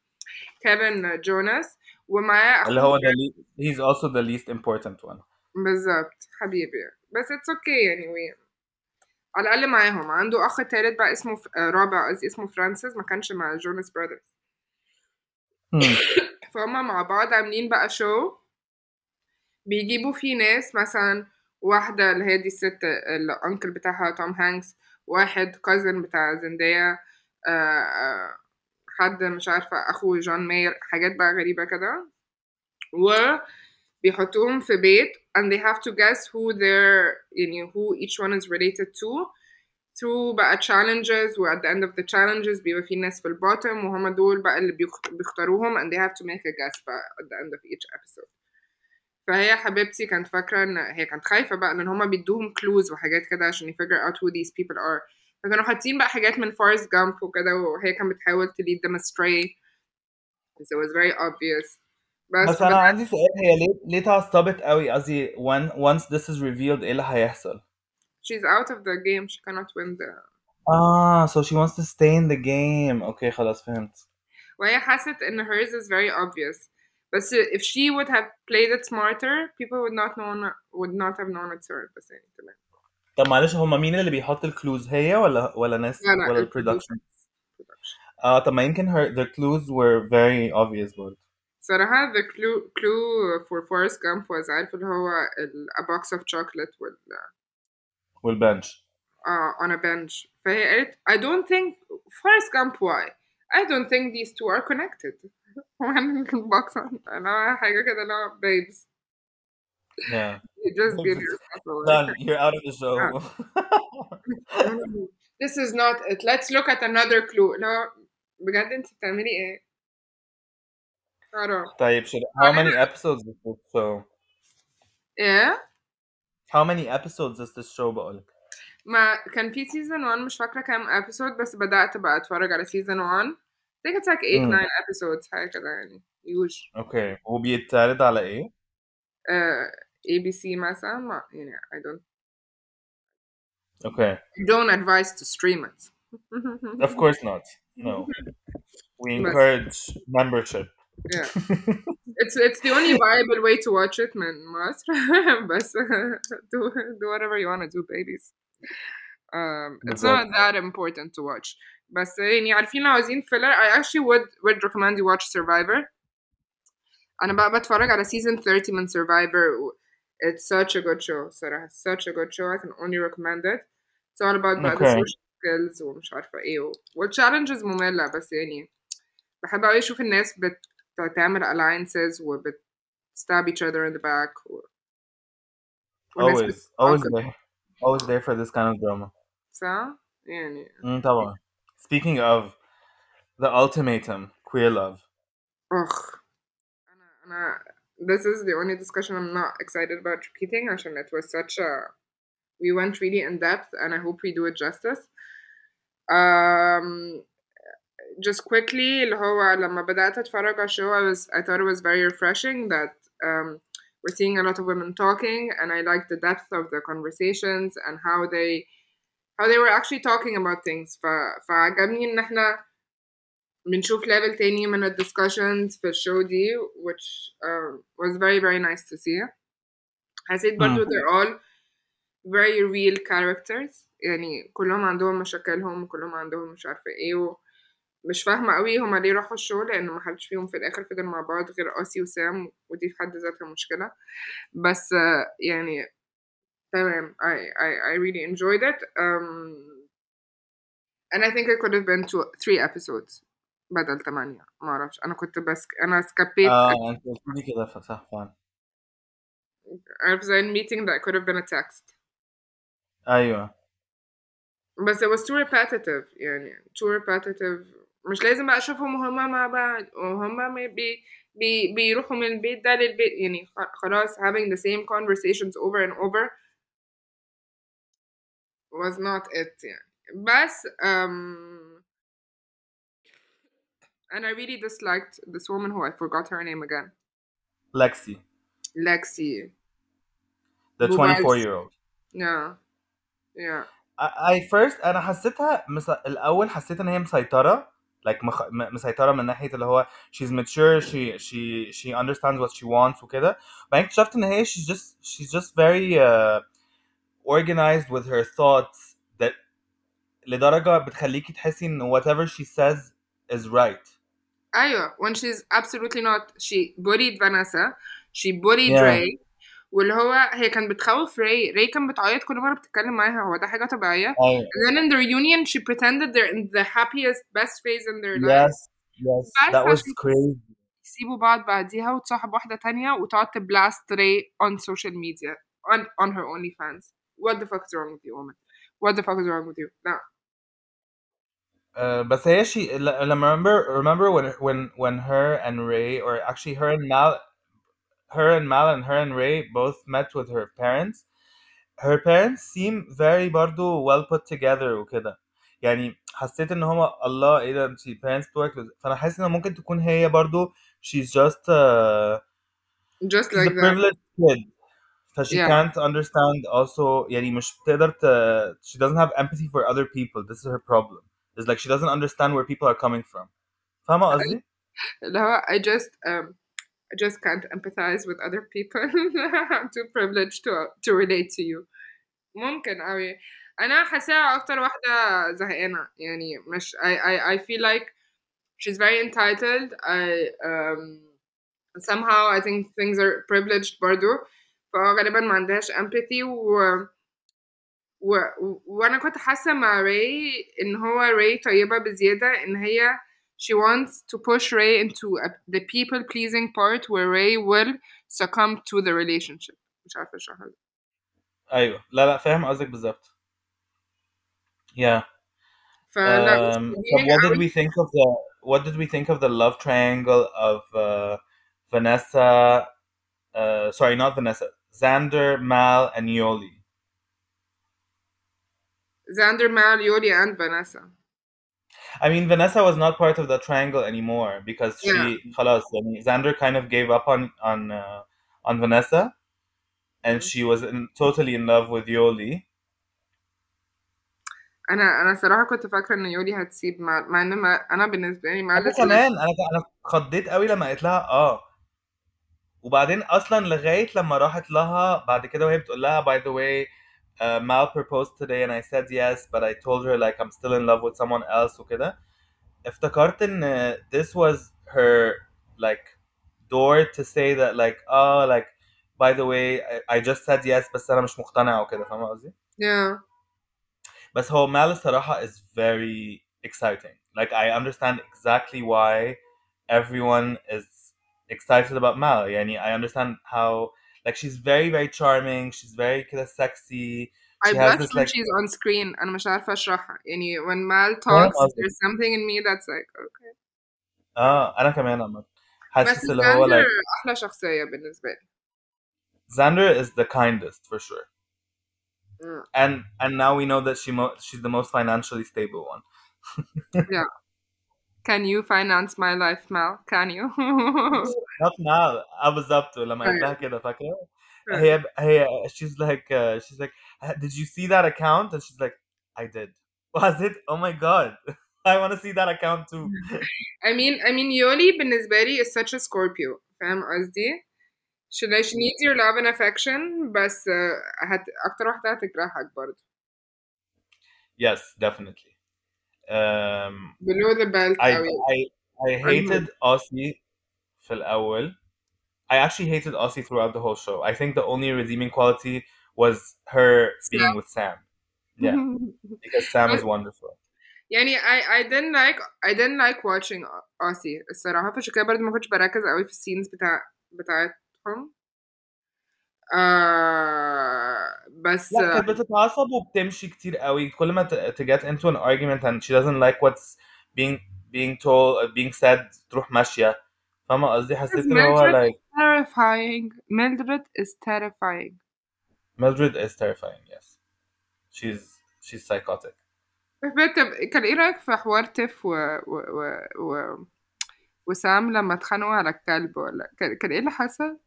Speaker 1: كيفن جوناس ومعاه
Speaker 2: اللي هو the he's also the least important one.
Speaker 1: بالظبط حبيبي. بس it's okay we على الأقل معاهم. عنده أخ تالت بقى اسمه ف- آه، رابع قصدي اسمه فرانسيس ما كانش مع جوناس براذرز. فهم مع بعض عاملين بقى شو بيجيبوا فيه ناس مثلا واحدة اللي هي دي الست الأنكل بتاعها توم هانكس واحد كازن بتاع زندية آه، آه، حد مش عارفة أخو جون ماير حاجات بقى غريبة كده. وبيحطوهم في بيت and they have to guess who they're يعني who each one is related to through بقى challenges و at the end of the challenges بيبقى في ناس في البوتtom وهم دول بقى اللي بيخ- بيختاروهم and they have to make a guess بقى at the end of each episode فهي حبيبتي كانت فاكرة ان هي كانت خايفة بقى ان هما بيدوهم clues وحاجات كده عشان ي figure out who these people are فكانوا حاطين بقى حاجات من Forrest Gump وكده وهي كانت بتحاول to lead them astray so it was very obvious بس
Speaker 2: بس انا عندي سؤال هي ليه ليه اتعصبت قوي قصدي when once this is revealed ايه اللي هيحصل
Speaker 1: she's out of the game she cannot win the
Speaker 2: اه so she wants to stay in the game اوكي خلاص فهمت
Speaker 1: وهي حست ان hers is very obvious بس if she would have played it smarter people would not know would not have known it's her بس يعني تمام
Speaker 2: طب معلش هما مين اللي بيحط الكلوز هي ولا ولا ناس
Speaker 1: لا لا
Speaker 2: ولا
Speaker 1: ال
Speaker 2: البرودكشن
Speaker 1: production production.
Speaker 2: اه طب ما يمكن her the clues were very obvious برضه
Speaker 1: صراحة the clue clue for Forrest Gump was عارف اللي هو ال, a box of chocolate وال
Speaker 2: والبنش
Speaker 1: uh, on a bench فهي قالت I don't think Forrest Gump why I don't think these two are connected one box on أنا حاجة كده اللي هو babes
Speaker 2: yeah
Speaker 1: you just give yourself away
Speaker 2: done you're out of the show
Speaker 1: this is not it let's look at another clue اللي هو بجد انت بتعملي ايه عرب
Speaker 2: طيب should how many episodes is this show
Speaker 1: ايه
Speaker 2: how many episodes is this show بقولك
Speaker 1: ما كان في سيزون 1 مش فاكرة كام episode بس بدأت بقى اتفرج على سيزون 1 I think it's like 8
Speaker 2: مم.
Speaker 1: 9 episodes حاجة كده يعني يوج
Speaker 2: اوكي وبيتعرض على ايه
Speaker 1: uh, ABC مثلا ما يعني I don't
Speaker 2: اوكي
Speaker 1: don't advise to stream it
Speaker 2: of course not no we encourage membership
Speaker 1: yeah it's it's the only viable way to watch it من مصر بس do do whatever you want to do babies um, it's not
Speaker 2: بالظبط.
Speaker 1: that important to watch بس يعني عارفين لو عايزين filler I actually would would recommend you watch Survivor أنا بقى بتفرج على season 30 من Survivor و- it's such a good show صراحة such a good show I can only recommend it it's all about بقى the
Speaker 2: Okay.
Speaker 1: social skills ومش عارفة ايه و... والchallenges مملة بس يعني بحب أوي أشوف الناس بتعمل alliances وبت stab each other in the back و... والناس
Speaker 2: always always
Speaker 1: بتتعاقب.
Speaker 2: there always there for this kind of drama
Speaker 1: صح؟ يعني
Speaker 2: مم، طبعا speaking of the ultimatum queer love
Speaker 1: Ugh. أنا أنا this is the only discussion I'm not excited about repeating عشان it was such a we went really in depth and I hope we do it justice. Um, just quickly اللي هو لما بدأت أتفرج على الشو I was I thought it was very refreshing that um, we're seeing a lot of women talking and I like the depth of the conversations and how they how they were actually talking about things ف, فعجبني إن احنا بنشوف level تاني من ال discussions في الشو دي which um, was very very nice to see حسيت برضو
Speaker 2: مم.
Speaker 1: they're all very real characters يعني كلهم عندهم مشاكلهم وكلهم عندهم مش عارفة ايه و مش فاهمة قوي هما ليه راحوا الشو لأن محدش فيهم في الآخر فضل مع بعض غير آسي وسام ودي في حد ذاتها مشكلة. بس آه، يعني تمام I, I, I really enjoyed it. um, and I think it could have been two, three episodes بدل تمانية معرفش أنا كنت بس أنا سكبيت
Speaker 2: آه أنت قلت لي كده صح فعلا.
Speaker 1: عارف زي الميتنج that could have been a text.
Speaker 2: أيوه.
Speaker 1: بس it was too repetitive يعني too repetitive مش لازم بقى اشوفهم هما مع بعض وهما ما بي بي بيروحوا من البيت ده للبيت يعني خ- خلاص having the same conversations over and over was not it يعني بس um, and I really disliked this woman who I forgot her name again
Speaker 2: Lexi
Speaker 1: Lexi
Speaker 2: the
Speaker 1: Blue
Speaker 2: 24
Speaker 1: eyes.
Speaker 2: year old
Speaker 1: yeah yeah
Speaker 2: I I first أنا حسيتها مس... الأول حسيت ان هي مسيطره like مخ... م- مسيطره من ناحيه اللي هو she's mature she she she understands what she wants وكده بعدين اكتشفت ان هي she's just she's just very uh, organized with her thoughts that لدرجه بتخليكي تحسي ان whatever she says is right
Speaker 1: ايوه when she's absolutely not she bullied Vanessa she bullied
Speaker 2: Yeah.
Speaker 1: Ray واللي هو هي كانت بتخوف راي راي كانت بتعيط كل مره بتتكلم معاها هو ده حاجه طبيعيه
Speaker 2: أيوة.
Speaker 1: and then in the reunion she pretended they're in the happiest best phase in their life.
Speaker 2: Yes yes. That was crazy.
Speaker 1: يسيبوا بعض بعديها وتصاحب واحده تانية وتقعد تبلاست راي on social media on on her OnlyFans. What the fuck is wrong with you woman? What the fuck is wrong with you? No.
Speaker 2: Uh, but Sayashi, remember, remember when when when her and Rae, or actually her and Mal, her and Mal and her and Rae both met with her parents her parents seem very bardo well put together وكده يعني حسيت ان هما الله ايه ده she parents بتوعك فانا حاسس ان ممكن تكون هي برضو she's just uh,
Speaker 1: just
Speaker 2: she's
Speaker 1: like
Speaker 2: a privileged that. kid فشي
Speaker 1: yeah.
Speaker 2: can't understand also يعني مش بتقدر ت she doesn't have empathy for other people this is her problem it's like she doesn't understand where people are coming from فاهمة قصدي؟
Speaker 1: اللي I just um, I just can't empathize with other people I'm too privileged to to relate to you ممكن أوي أنا حاساها أكتر واحدة زهقانة يعني مش I I I feel like she's very entitled I um somehow I think things are privileged برضو فغالبا ما عندهاش empathy و و... وانا كنت حاسه مع راي ان هو راي طيبه بزياده ان هي she wants to push Rae into a, the people pleasing part where Rae will succumb to the relationship. مش عارفه اشرحها لك
Speaker 2: ايوه لا لا فاهم قصدك بالظبط yeah.
Speaker 1: فلا
Speaker 2: um, so what did we think of the what did we think of the love triangle of uh, Vanessa uh, sorry not Vanessa Xander Mal and Yoly?
Speaker 1: Xander Mal Yoli and Vanessa.
Speaker 2: I mean, Vanessa was not part of the triangle anymore because she,
Speaker 1: yeah.
Speaker 2: خلاص, I mean, Xander kind of gave up on on uh, on Vanessa, and
Speaker 1: mm-hmm.
Speaker 2: she was in, totally in love with Yoly.
Speaker 1: انا انا صراحه كنت فاكره ان يولي هتسيب مع, مع ان ما انا بالنسبه لي مع
Speaker 2: انا كمان انا انا اتخضيت قوي لما قلت لها اه وبعدين اصلا لغايه لما راحت لها بعد كده وهي بتقول لها باي ذا واي uh, Mal proposed today and I said yes but I told her like I'm still in love with someone else وكده افتكرت ان this was her like door to say that like oh like by the way I, I just said yes بس انا مش مقتنع وكده فاهمه قصدي؟
Speaker 1: yeah
Speaker 2: بس هو مال الصراحة is very exciting. Like I understand exactly why everyone is excited about Mal. يعني I understand how like she's very very charming. She's very كده sexy.
Speaker 1: I
Speaker 2: She has
Speaker 1: blush
Speaker 2: this
Speaker 1: when
Speaker 2: like
Speaker 1: she's on screen انا مش عارفه اشرحها يعني when Mal
Speaker 2: فاهم
Speaker 1: talks
Speaker 2: قصدك.
Speaker 1: there's something in me that's like okay
Speaker 2: اه انا كمان عامة
Speaker 1: بس
Speaker 2: حاسس اللي هو
Speaker 1: Xander
Speaker 2: like
Speaker 1: احلى شخصيه بالنسبه لي
Speaker 2: Xander is the kindest for sure.
Speaker 1: Mm.
Speaker 2: And and now we know that she mo- she's the most financially stable one.
Speaker 1: can you finance my life Mal can you
Speaker 2: not now اه بالظبط ولما قلت لها كده فاكره Hey, hey, she's like uh, she's like uh, did you see that account? And she's like I did. Was it? Oh my god. I want to see that account too.
Speaker 1: I mean I mean Yoly بالنسبة is such a Scorpio fam, قصدي she, like, she needs your love and affection بس uh,
Speaker 2: yes definitely. Um,
Speaker 1: below the belt
Speaker 2: I,
Speaker 1: I,
Speaker 2: I, I hated Aussie في الأول I actually hated Aussie throughout the whole show I think the only redeeming quality was her being with Sam yeah because Sam is wonderful
Speaker 1: يعني I I didn't like I didn't like watching Aussie الصراحة فعشان كده برضه ما كنتش بركز قوي في السينز بتاع بتاعتهم آه بس
Speaker 2: لا كانت بتتعصب وبتمشي كتير قوي كل ما ت- to get into an argument and she doesn't like what's being being told uh, being said تروح ماشية فاهمة قصدي حسيت اللي هو
Speaker 1: Mildred
Speaker 2: like
Speaker 1: terrifying Mildred is terrifying
Speaker 2: Mildred is terrifying yes she's she's psychotic
Speaker 1: طب كان ايه رأيك في حوار تيف و... و... و... و... وسام لما اتخانقوا على الكلب ولا كان, كان ايه اللي حصل؟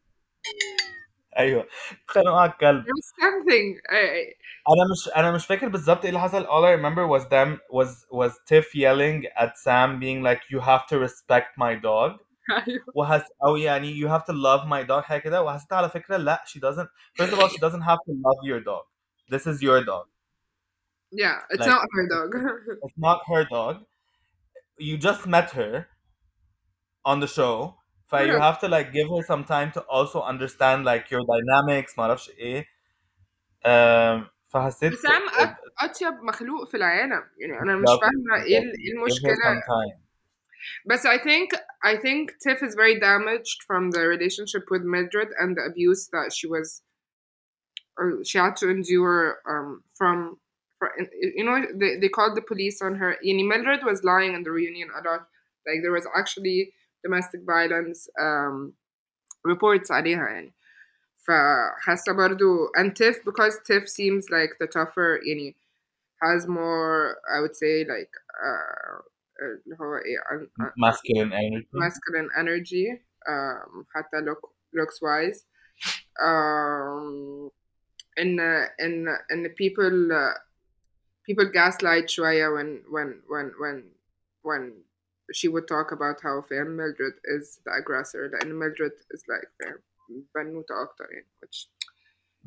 Speaker 2: ايوه اتخانقوا على الكلب
Speaker 1: There was something I...
Speaker 2: انا مش انا مش فاكر بالظبط ايه اللي حصل all I remember was them was was Tiff yelling at Sam being like you have to respect my dog
Speaker 1: ايوه
Speaker 2: وهس او يعني you have to love my dog حاجه كده وحسيت على فكره لا she doesn't first of all she doesn't have to love your dog this is your dog
Speaker 1: yeah it's
Speaker 2: Like-
Speaker 1: not her dog
Speaker 2: it's not her dog you just met her on the show so you
Speaker 1: Yeah.
Speaker 2: have to like give her some time to also understand like your dynamics ما اعرفش ايه um, فحسيت
Speaker 1: سام أط- اطيب مخلوق في العالم يعني انا مش
Speaker 2: بالظبط،
Speaker 1: فاهمه ايه ال-
Speaker 2: بالظبط.
Speaker 1: إيه
Speaker 2: give her
Speaker 1: المشكله
Speaker 2: some time
Speaker 1: But I think I think Tiff is very damaged from the relationship with Mildred and the abuse that she was or she had to endure um, from, from you know they, they called the police on her يعني Mildred was lying in the reunion a lot like there was actually domestic violence um, reports عليها يعني فحاسة برضو and Tiff because Tiff seems like the tougher يعني has more I would say like uh, اللي هو ايه un- un-
Speaker 2: masculine energy
Speaker 1: masculine energy um, حتى look looks wise um, in in in people uh, people gaslight شوية when when when when when she would talk about how فاهم Mildred is the aggressor لأن Mildred is like فاهم بنوتة أكتر يعني which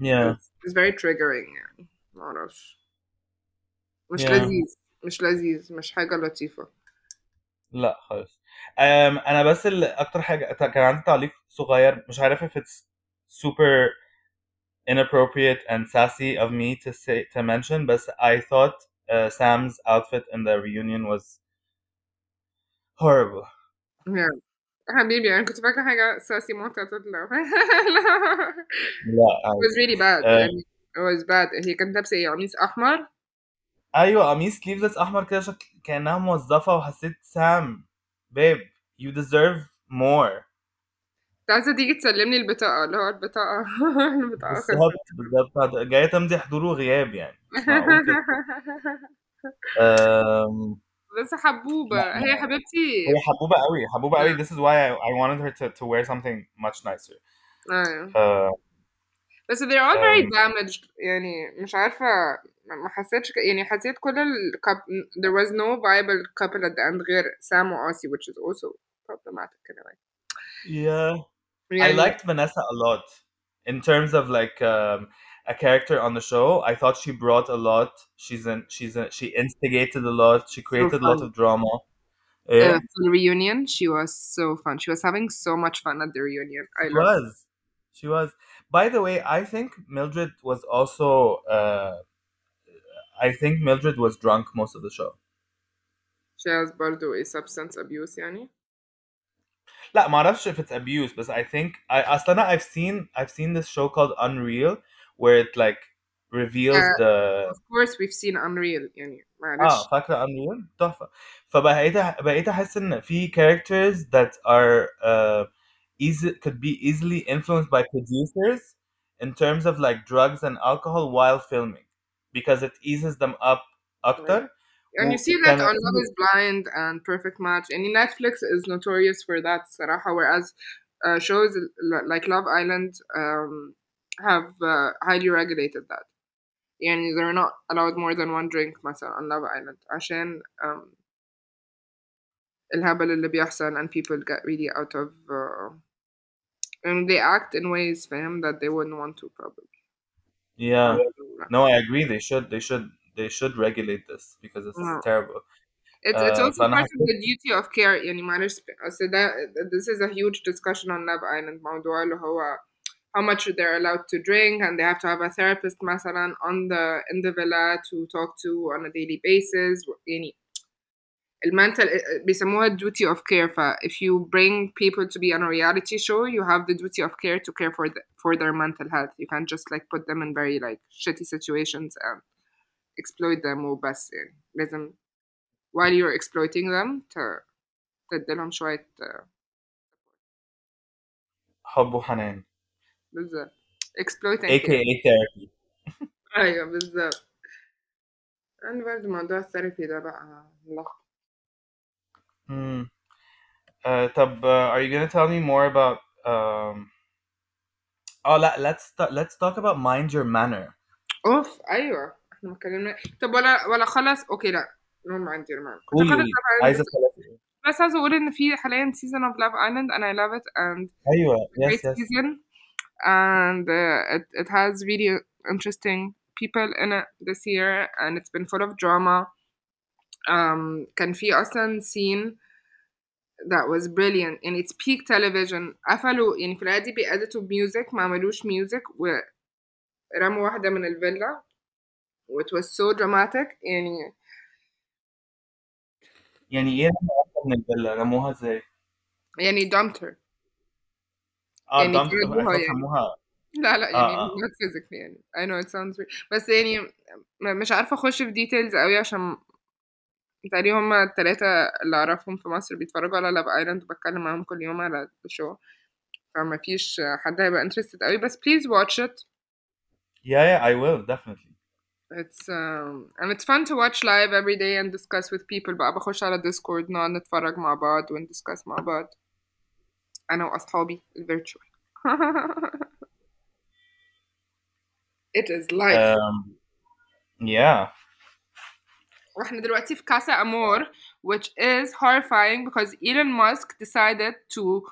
Speaker 2: yeah
Speaker 1: is very triggering يعني معرفش مش
Speaker 2: Yeah.
Speaker 1: لذيذ مش لذيذ مش حاجة لطيفة
Speaker 2: لا خالص um, أنا بس أكتر حاجة كان عندي تعليق صغير مش عارف if it's super inappropriate and sassy of me to say to mention but I thought uh, Sam's outfit in the reunion was horrible
Speaker 1: Yeah. حبيبي أنا كنت فاكرة حاجة ساسي موت تطلع
Speaker 2: لا
Speaker 1: It was really bad
Speaker 2: آه.
Speaker 1: يعني it was bad هي كانت لابسة إيه قميص أحمر
Speaker 2: أيوه قميص سليفلس أحمر كده شكل كأنها موظفة وحسيت سام. babe you deserve more.
Speaker 1: انت عايزة تيجي تسلمني البطاقة اللي هو البطاقة. البطاقة
Speaker 2: بالظبط بالظبط. جاية تمضي حضور وغياب يعني. أم،
Speaker 1: بس حبوبة. هي حبيبتي.
Speaker 2: هي حبوبة قوي حبوبة قوي. this is why I, I wanted her to, to wear something much nicer.
Speaker 1: أيوه.
Speaker 2: ف
Speaker 1: بس they're all very
Speaker 2: أم،
Speaker 1: damaged يعني مش عارفة ما ما حسيتش ك- يعني حسيت كل ال coup- there was no viable couple at the end غير Sam و Aussie which is also problematic in a way
Speaker 2: yeah I
Speaker 1: يعني
Speaker 2: liked Vanessa a lot in terms of like um, a character on the show. I thought she brought a lot. She's in, she's in, she instigated a lot. She
Speaker 1: so
Speaker 2: created a lot
Speaker 1: fun
Speaker 2: of drama.
Speaker 1: uh,
Speaker 2: Yeah,
Speaker 1: for the reunion she was so fun she was having so much fun at the reunion I
Speaker 2: she
Speaker 1: loved it
Speaker 2: was. She was. By the way, I think Mildred was also. Uh, I think Mildred was drunk most of the show.
Speaker 1: she has برضو a substance abuse يعني
Speaker 2: لا ما اعرفش if it's abuse but I think I اصلا I've seen I've seen this show called Unreal where it like reveals
Speaker 1: uh,
Speaker 2: the
Speaker 1: of course we've seen Unreal يعني
Speaker 2: اه
Speaker 1: معلش
Speaker 2: فاكرة Unreal تحفة فبقيت بقيت احس ان في characters that are uh, easy could be easily influenced by producers in terms of like drugs and alcohol while filming because it eases them up
Speaker 1: right.
Speaker 2: اكتر
Speaker 1: and you see that
Speaker 2: وكان
Speaker 1: on Love is Blind and Perfect Match and Netflix is notorious for that صراحة whereas uh, shows l- like Love Island um, have uh, highly regulated that يعني they're not allowed more than one drink مثلا on Love Island عشان um, الهبل اللي بيحصل and people get really out of uh, and they act in ways فاهم that they wouldn't want to probably
Speaker 2: yeah
Speaker 1: uh,
Speaker 2: no I agree they should they should they should regulate this because this is
Speaker 1: no.
Speaker 2: terrible
Speaker 1: It's it's
Speaker 2: uh,
Speaker 1: also
Speaker 2: فانا
Speaker 1: part of
Speaker 2: حسيت
Speaker 1: the duty of care يعني معلش أصل ده this is a huge discussion on Love Island موضوع اللي هو how much they're allowed to drink and they have to have a therapist مثلا on the in the villa to talk to on a daily basis يعني المنتل بيسموها duty of care ف if you bring people to be on a reality show you have the duty of care to care for the, for their mental health you can't just like put them in very like shitty situations and exploit them وبس يعني لازم while you're exploiting them ت- تديلهم شوية uh,
Speaker 2: حب وحنان
Speaker 1: بالظبط exploiting
Speaker 2: aka
Speaker 1: care
Speaker 2: therapy
Speaker 1: أيوة بالظبط عندي برضه موضوع الثيرابي ده بقى ملخبط
Speaker 2: hmm. uh, طب uh, are you gonna tell me more about um oh لا let's ta- let's talk about mind your manner
Speaker 1: اوف ايوه احنا ما اتكلمنا طب ولا ولا خلص اوكي لا المهم عندي المهم كنت
Speaker 2: قولي
Speaker 1: خلص
Speaker 2: قولي
Speaker 1: Love Island
Speaker 2: عايزة
Speaker 1: بس
Speaker 2: تخلصي
Speaker 1: بس عايزة اقول ان في حاليا season of Love Island and I love it and
Speaker 2: ايوه
Speaker 1: it's a
Speaker 2: yes
Speaker 1: great
Speaker 2: yes
Speaker 1: season and uh, it, it has really interesting people in it this year and it's been full of drama Um كان في أصلا scene that was brilliant. and it's peak television. قفلوا يعني في العادي بيأدتوا بميوزك ما عملوش ميوزك ورموا واحدة من الفيلا. It was so dramatic. يعني
Speaker 2: يعني إيه من الفيلا؟ رموها إزاي؟
Speaker 1: يعني dumped her.
Speaker 2: آه
Speaker 1: يعني
Speaker 2: dumped I
Speaker 1: كرهوها
Speaker 2: thought
Speaker 1: يعني.
Speaker 2: رموها.
Speaker 1: لا لا يعني
Speaker 2: آه
Speaker 1: not physically يعني. I know it sounds weird. بس يعني مش عارفة أخش في details قوي عشان تقريبا هما التلاتة اللي أعرفهم في مصر بيتفرجوا على Love Island وبتكلم معاهم كل يوم على الشو فما فيش حد هيبقى interested قوي بس please watch it.
Speaker 2: Yeah yeah I will definitely.
Speaker 1: It's um and it's fun to watch live every day and discuss with people. بقى بخش على ديسكورد نقعد نتفرج مع بعض وندiscuss مع بعض. أنا وأصحابي الفيرتشوال It is life.
Speaker 2: Um, yeah.
Speaker 1: واحنا دلوقتي في كاسا أمور which is horrifying because Elon Musk decided to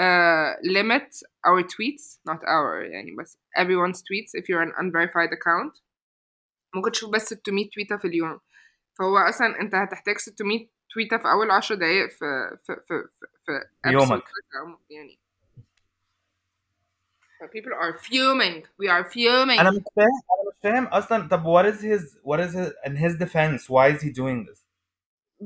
Speaker 1: uh, limit our tweets not our يعني بس everyone's tweets if you're an unverified account ممكن تشوف بس 600 تويتة في اليوم فهو أصلا أنت هتحتاج 600 تويتة في أول 10 دقايق في في في في, في
Speaker 2: في
Speaker 1: episode
Speaker 2: يومك
Speaker 1: بس يعني So people are fuming we are fuming
Speaker 2: انا مش فاهم انا مش فاهم اصلا طب what is his what is his in his defense why is he doing this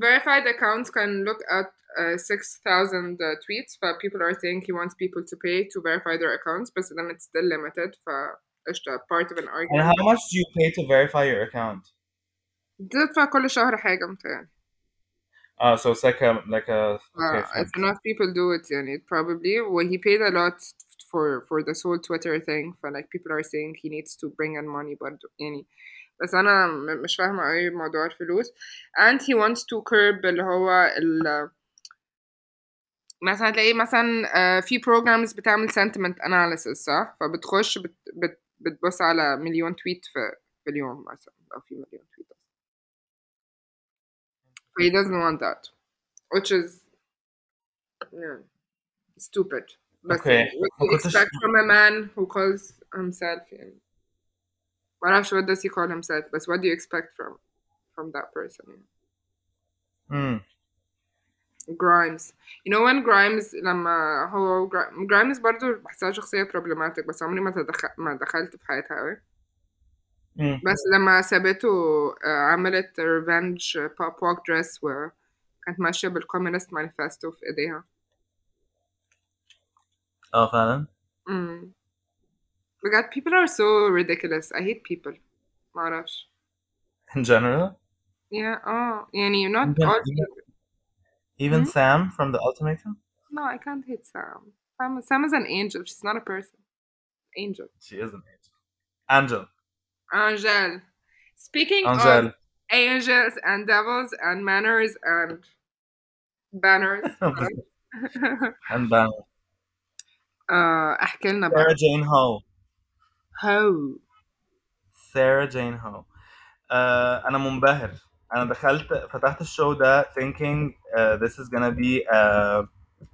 Speaker 1: verified accounts can look at uh, 6,000 uh, tweets but people are saying he wants people to pay to verify their accounts but then it's still limited فقشطة part of an
Speaker 2: and
Speaker 1: argument
Speaker 2: how much do you pay to verify your account
Speaker 1: تدفع كل شهر حاجة متهيألي
Speaker 2: Uh, so it's like a like a okay.
Speaker 1: Uh, if
Speaker 2: فهمت.
Speaker 1: enough people do it يعني probably well he paid a lot for for this whole Twitter thing ف like people are saying he needs to bring in money برضه يعني بس أنا م- مش فاهمة أوي موضوع الفلوس and he wants to curb اللي هو ال مثلا تلاقي مثلا آه، في programs بتعمل sentiment analysis صح فبتخش بت بت بتبص على مليون تويت في في اليوم مثلا لو في مليون تويت he doesn't want that which is yeah, stupid بس
Speaker 2: Okay.
Speaker 1: what
Speaker 2: ما
Speaker 1: do you
Speaker 2: كنتش
Speaker 1: expect from a man who calls himself يعني معرفش what does he call himself بس what do you expect from from that person يعني.
Speaker 2: مم.
Speaker 1: Grimes you know when Grimes لما هو Gri- Grimes برضو بحسها شخصية problematic بس عمري ما تدخل ما دخلت في حياتها أوي
Speaker 2: مم.
Speaker 1: بس لما سابته آه، عملت revenge pop walk dress وكانت ماشية بالكومونست مانيفستو في ايديها
Speaker 2: اه فعلا
Speaker 1: mm. بجد people are so ridiculous I hate people معرفش
Speaker 2: in general
Speaker 1: yeah اه يعني not
Speaker 2: even
Speaker 1: all
Speaker 2: even,
Speaker 1: people
Speaker 2: even
Speaker 1: Hmm?
Speaker 2: Sam from the Ultimatum
Speaker 1: no I can't hate Sam Sam, Sam is an angel she's not a person angel
Speaker 2: she is an angel Angel
Speaker 1: Angel speaking of
Speaker 2: Angel
Speaker 1: angels and devils and manners and banners
Speaker 2: and Banner
Speaker 1: آه، احكي لنا
Speaker 2: Sarah
Speaker 1: بقى
Speaker 2: Jane Ho
Speaker 1: how
Speaker 2: Sarah Jane Ho آه أنا منبهر أنا دخلت فتحت الشو ده thinking uh, this is gonna be a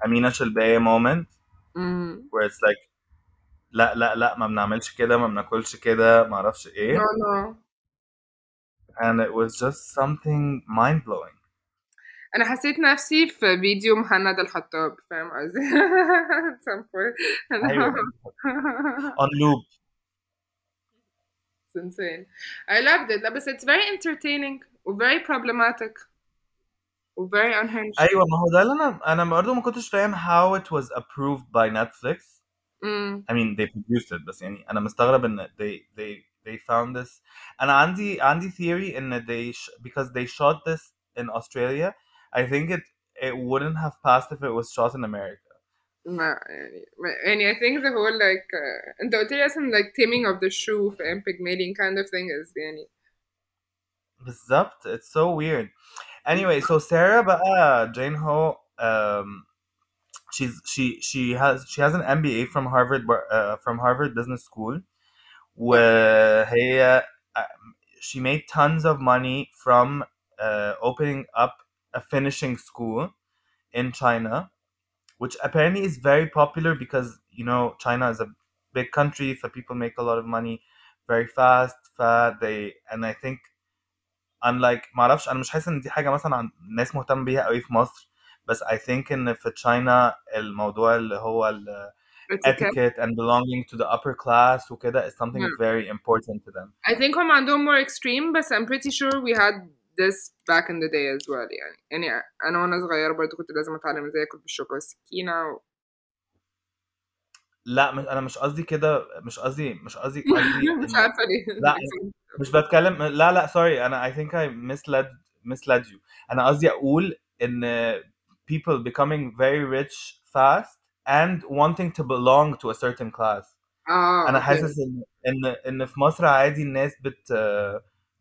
Speaker 2: أمينة شلباية moment
Speaker 1: mm.
Speaker 2: where it's like لا لا لا ما بنعملش كده ما بناكلش كده ما
Speaker 1: أعرفش
Speaker 2: إيه
Speaker 1: no
Speaker 2: and it was just something mind blowing
Speaker 1: أنا حسيت نفسي في فيديو مهند الحطاب فاهم قصدي at some point
Speaker 2: أيوه on loop
Speaker 1: it's insane I loved it بس it's very entertaining و very problematic و very unhinged
Speaker 2: أيوه ما هو ده اللي أنا أنا برضه ما كنتش فاهم how it was approved by Netflix
Speaker 1: mm.
Speaker 2: I mean they produced it بس يعني انا مستغرب ان they they they found this انا عندي عندي theory ان they sh- because they shot this in Australia I think it it wouldn't have passed if it was shot in America
Speaker 1: ما يعني ما- يعني I think the whole like uh, انت قلت لي اصلا like taming of the shoe فاهم pygmalion kind of thing is يعني
Speaker 2: بالظبط it's so weird anyway so Sarah بقى Jane Ho um, she's she she has she has an MBA from Harvard bar- uh, from Harvard Business School وهي uh, she made tons of money from uh, opening up a finishing school in China which apparently is very popular because you know China is a big country so people make a lot of money very fast ف they and I think unlike ما اعرفش انا مش حاسس ان دي حاجه مثلا عن ناس مهتم بيها قوي في مصر بس I think ان في China الموضوع اللي هو ال
Speaker 1: etiquette
Speaker 2: etiquette and belonging to the upper class وكده is something
Speaker 1: Yeah.
Speaker 2: very important to them
Speaker 1: I think هم عندهم more extreme بس I'm pretty sure we had this back in the day as well يعني يعني أنا وأنا صغيرة برضه كنت لازم أتعلم إزاي آكل بالشوكة والسكينة و...
Speaker 2: لا مش انا مش قصدي كده مش قصدي مش قصدي قصدي
Speaker 1: مش
Speaker 2: إن-
Speaker 1: عارفة ليه
Speaker 2: لا مش بتكلم لا لا سوري انا I think I misled misled you انا قصدي اقول ان people becoming very rich fast and wanting to belong to a certain class
Speaker 1: اه
Speaker 2: انا
Speaker 1: أوكي.
Speaker 2: حاسس ان ان ان في مصر عادي الناس بت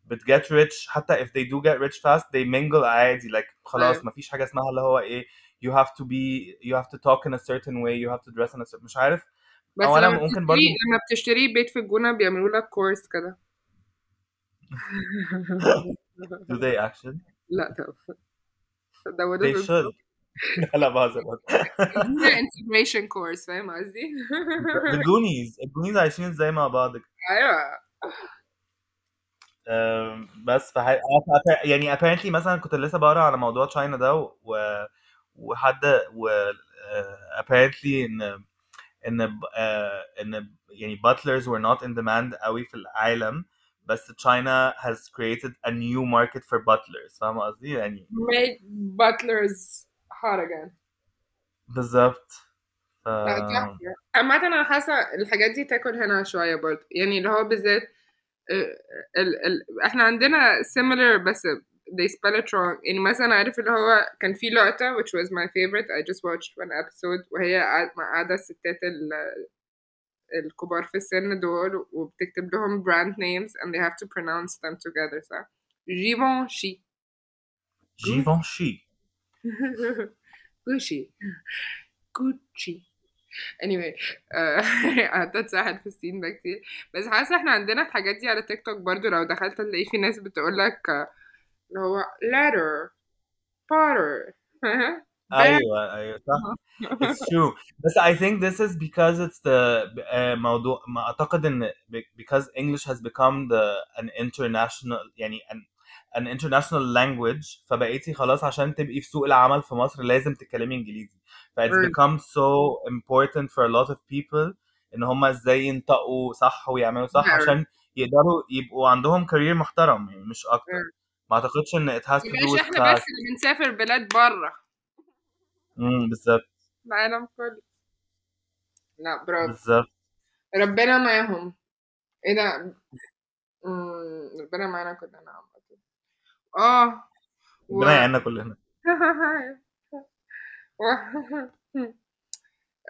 Speaker 2: بت get rich حتى if they do get rich fast they mingle عادي like خلاص
Speaker 1: أيوة.
Speaker 2: مفيش حاجه اسمها اللي هو ايه you have to be you have to talk in a certain way you have to dress in a certain مش عارف
Speaker 1: بس
Speaker 2: او انا
Speaker 1: لما
Speaker 2: ممكن
Speaker 1: بتشتري
Speaker 2: برضو
Speaker 1: لما بتشتري بيت في الجونة بيعملوا لك كورس كده
Speaker 2: do they actually
Speaker 1: لا طب ده would
Speaker 2: they
Speaker 1: have
Speaker 2: should لا بهزر
Speaker 1: integration course فاهم قصدي؟
Speaker 2: Goonies. الجونيز عايشين إزاي مع بعض أيوه. بس فح... يعني apparently مثلا كنت لسه بقرأ على موضوع تشاينا ده و وحد و آه، apparently إن إن آه، إن يعني butlers were not in demand قوي في العالم بس China has created a new market for butlers. فاهم قصدي؟ يعني
Speaker 1: made butlers hot again.
Speaker 2: بالظبط. ف...
Speaker 1: عامة أنا حاسة الحاجات دي تاكل هنا شوية برضه. يعني اللي هو بالذات آه، ال ال إحنا عندنا similar بس they spell it wrong. يعني مثلا عارف اللي هو كان في لقطة which was my favorite I just watched one episode وهي قاعد- قاعدة الستات ال- الكبار في السن دول وبتكتب لهم brand names and they have to pronounce them together صح؟ Givenchy
Speaker 2: جيفونشي
Speaker 1: Gucci Gucci anyway آه، قعدت اتسحل في السين ده كتير بس حاسه احنا عندنا الحاجات دي على تيك توك برضو لو دخلت تلاقي في ناس بتقول لك آه، اللي هو letter Potter
Speaker 2: ايوه ايوه صح it's true بس I think this is because it's the آه، موضوع ما اعتقد ان be- because English has become the an international يعني an, an international language فبقيتي خلاص عشان تبقي في سوق العمل في مصر لازم تتكلمي انجليزي. ف it's become so important for a lot of people إن هم إزاي ينطقوا صح ويعملوا صح
Speaker 1: Yeah.
Speaker 2: عشان يقدروا يبقوا عندهم كارير محترم يعني مش
Speaker 1: أكتر.
Speaker 2: ما أعتقدش إن it has to do with إحنا
Speaker 1: بس اللي بنسافر بلاد بره.
Speaker 2: امم بالظبط.
Speaker 1: العالم كله. لا برافو.
Speaker 2: بالظبط.
Speaker 1: ربنا معاهم. إيه ده؟ ربنا معانا كلنا. عامة اه و...
Speaker 2: ربنا يعيننا كلنا
Speaker 1: و...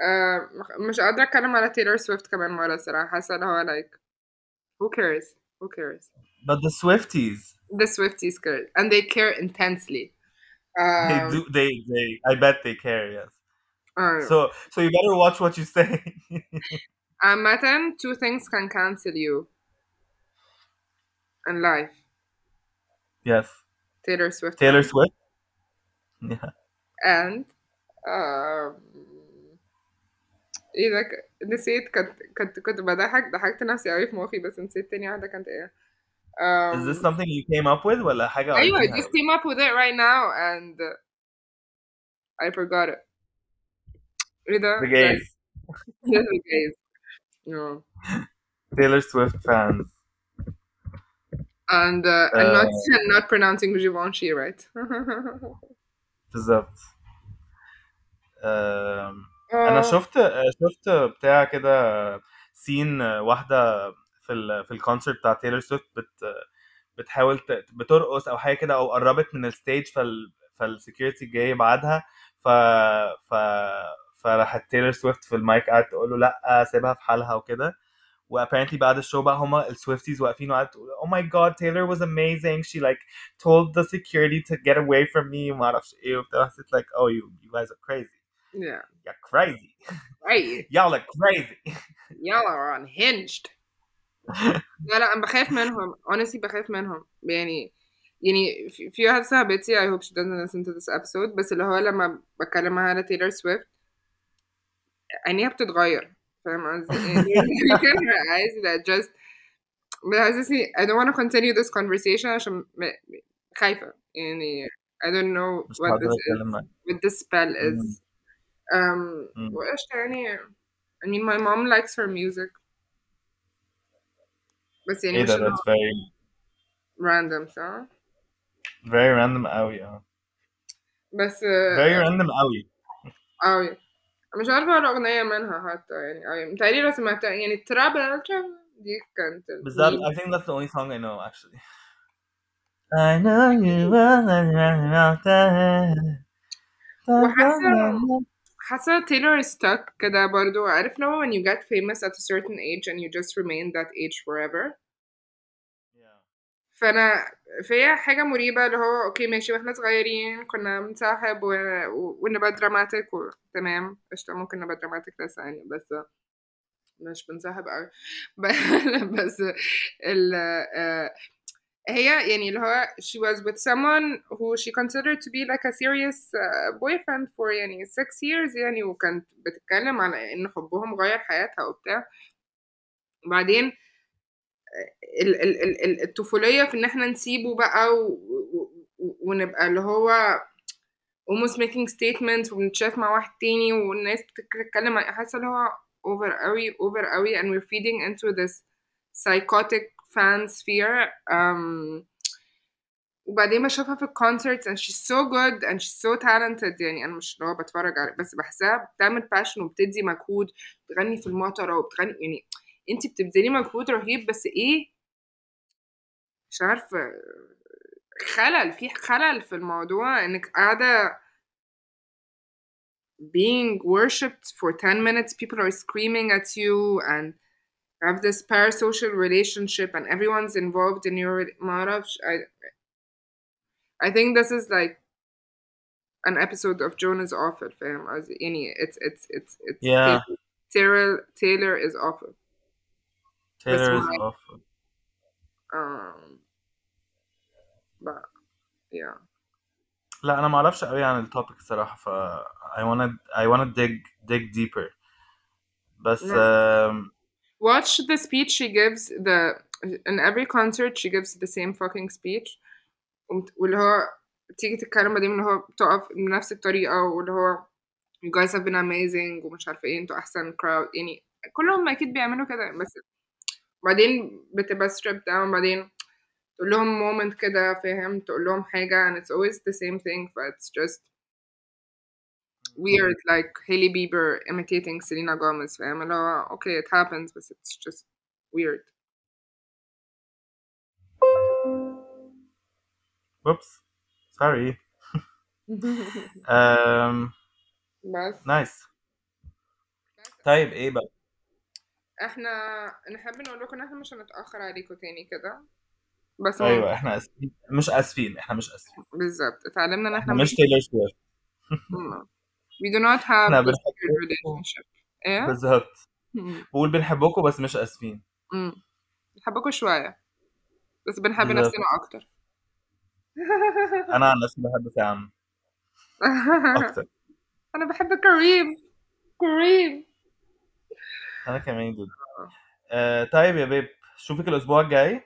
Speaker 1: آه، مش قادرة اتكلم على تايلور سويفت كمان مرة الصراحة حاسة اللي هو like who cares who cares
Speaker 2: But the Swifties,
Speaker 1: the Swifties care and they care intensely
Speaker 2: they
Speaker 1: um,
Speaker 2: do. They they. I bet they care. Yes.
Speaker 1: uh,
Speaker 2: So so you better watch what you say.
Speaker 1: عامة two things can cancel you in life
Speaker 2: yes.
Speaker 1: Taylor Swift
Speaker 2: Taylor Swift. Yeah.
Speaker 1: and um, ايه ده ك- نسيت كنت كنت كنت بضحك ضحكت نفسي قوي في مخي بس نسيت تاني واحدة كانت ايه
Speaker 2: Is this
Speaker 1: um,
Speaker 2: something you came up with ولا حاجة
Speaker 1: أيوة I
Speaker 2: قريتيها؟
Speaker 1: just came up with it right now and uh, I forgot it ايه ده؟
Speaker 2: The gays.
Speaker 1: Yeah, the gays. No.
Speaker 2: Taylor Swift fans.
Speaker 1: And uh, and not
Speaker 2: Uh,
Speaker 1: and not pronouncing Givenchy right.
Speaker 2: بالظبط. Um, أنا
Speaker 1: آه،
Speaker 2: شفت شفت بتاع كده سين واحدة في ال في الكونسرت بتاع تايلور سويفت بت بتحاول بترقص أو حاجة كده أو قربت من الستيج فال فالسكيورتي جاي يبعدها ف ف فراحت تايلور سويفت في المايك قعدت تقول له لأ سيبها في حالها وكده وابارنتلي بعد الشو بقى هما السويفتيز واقفين وقعدت تقول oh my god Taylor was amazing she like told the security to get away from me وما اعرفش ايه وبتاع حسيت like oh you you guys are crazy
Speaker 1: yeah.
Speaker 2: you're crazy
Speaker 1: Right.
Speaker 2: y'all are crazy
Speaker 1: Y'all are unhinged. لا لا انا بخاف منهم honestly بخاف منهم يعني يعني في في واحدة صاحبتي I hope she doesn't listen to this episode بس اللي هو لما بتكلم معاها على تايلور سويفت عينيها بتتغير فاهم قصدي؟ يعني her eyes that just بتحسسني I don't want to continue this conversation عشان م- م- خايفة يعني I don't know
Speaker 2: مش
Speaker 1: what
Speaker 2: هقدر
Speaker 1: this is
Speaker 2: اتكلم معاك
Speaker 1: what this spell is um
Speaker 2: مم.
Speaker 1: وايش تاني I mean my mom likes her music بس يعني
Speaker 2: ايه
Speaker 1: مش
Speaker 2: ده
Speaker 1: اللي هو
Speaker 2: that's very
Speaker 1: random صح؟
Speaker 2: very random قوي اه
Speaker 1: بس
Speaker 2: very random قوي
Speaker 1: أوي مش عارفة ولا أغنية منها حتى يعني أوي متهيألي لو سمعتها يعني ترابل دي كانت
Speaker 2: بالظبط
Speaker 1: المين
Speaker 2: I think that's the only song I know actually I know you well
Speaker 1: وحاسة حاسة تايلور stuck كده برضو عارف لو when you get famous at a certain age and you just remain that age forever فأنا فهي حاجة مريبة اللي هو أوكي ماشي وإحنا صغيرين كنا بنصاحب و... و... ونبقى دراماتيك وتمام قشطة ممكن نبقى دراماتيك لسه يعني بس مش بنصاحب قوي بس ال آه، هي يعني اللي هو she was with someone who she considered to be like a serious uh, boyfriend for يعني six years يعني وكانت بتتكلم على إن حبهم غير حياتها وبتاع. وبعدين ال- ال- ال- ال- الطفولية في إن إحنا نسيبه بقى و... ونبقى اللي هو almost making statements وبنتشاف مع واحد تاني والناس بتتكلم حاسة اللي هو over قوي over قوي and we're feeding into this psychotic fan sphere um, وبعدين بشوفها في الكونسرتس and she's so good and she's so talented. يعني أنا مش اللي هو بتفرج على بس بحسها بتعمل passion وبتدي مجهود بتغني في المطرة وبتغني يعني انت بتبذلي مجهود رهيب بس ايه مش عارفة خلل في خلل في الموضوع انك قاعدة being worshipped for 10 minutes people are screaming at you and you have this parasocial relationship and everyone's involved in your معرفش I I think this is like an episode of Jonas Awful فاهم قصدي يعني it's it's it's it's
Speaker 2: Yeah.
Speaker 1: Taylor Taylor is awful
Speaker 2: Taylor is
Speaker 1: my-
Speaker 2: awful
Speaker 1: um but yeah
Speaker 2: لا انا ما اعرفش قوي عن التوبيك الصراحه ف I wanna I wanna dig dig deeper بس
Speaker 1: نعم.
Speaker 2: um,
Speaker 1: Watch the speech she gives the in every concert she gives the same fucking speech ومت- واللي هو بتيجي تتكلم بعدين اللي هو بتقف بنفس الطريقة واللي هو you guys have been amazing ومش عارفة ايه انتوا أحسن crowd يعني كلهم أكيد بيعملوا كده بس بعدين بتبقى stripped down بعدين تقول لهم moment كده فاهم تقول لهم حاجة and it's always the same thing ف it's just weird like Hailey Bieber imitating Selena Gomez فاهم اللي هو okay it happens but it's just weird
Speaker 2: whoops sorry um,
Speaker 1: بس
Speaker 2: nice طيب ايه بقى
Speaker 1: إحنا نحب نقول لكم إن إحنا مش هنتأخر عليكم تاني كده. بس
Speaker 2: أيوه إحنا آسفين. مش آسفين إحنا مش آسفين.
Speaker 1: بالظبط. اتعلمنا إن
Speaker 2: إحنا مش تايلور سويفت
Speaker 1: مم. we do not have
Speaker 2: إحنا
Speaker 1: this
Speaker 2: بنحبكم.
Speaker 1: weird relationship. إيه؟
Speaker 2: بالظبط. بقول بنحبكم بس مش
Speaker 1: آسفين. بنحبكم شوية. بس بنحب. نفسنا أكتر.
Speaker 2: أنا عن نفسي بحب سام. أكتر.
Speaker 1: أنا بحب كريم. كريم.
Speaker 2: أنا كمان جدا. آه طيب يا بيب شوفك الأسبوع الجاي.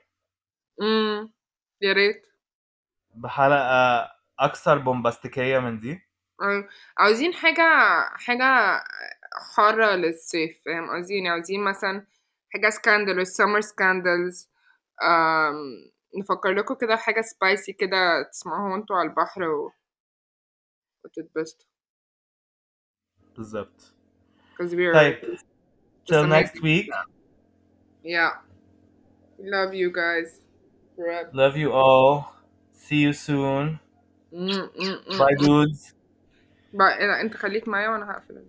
Speaker 1: امم يا ريت.
Speaker 2: بحلقة أكثر بومباستيكية من دي.
Speaker 1: عاوزين حاجة حاجة حارة للصيف فاهم قصدي؟ يعني عاوزين مثلا حاجة سكاندل سمر سكاندلز نفكر لكم كده حاجة سبايسي كده تسمعوها وانتوا على البحر و... وتتبسطوا.
Speaker 2: بالظبط. طيب. till next
Speaker 1: amazing.
Speaker 2: week
Speaker 1: yeah love you guys Rip.
Speaker 2: love you all see you soon
Speaker 1: Mm, mm, mm,
Speaker 2: bye
Speaker 1: mm.
Speaker 2: dudes
Speaker 1: بقى انت خليك معايا وانا هقفل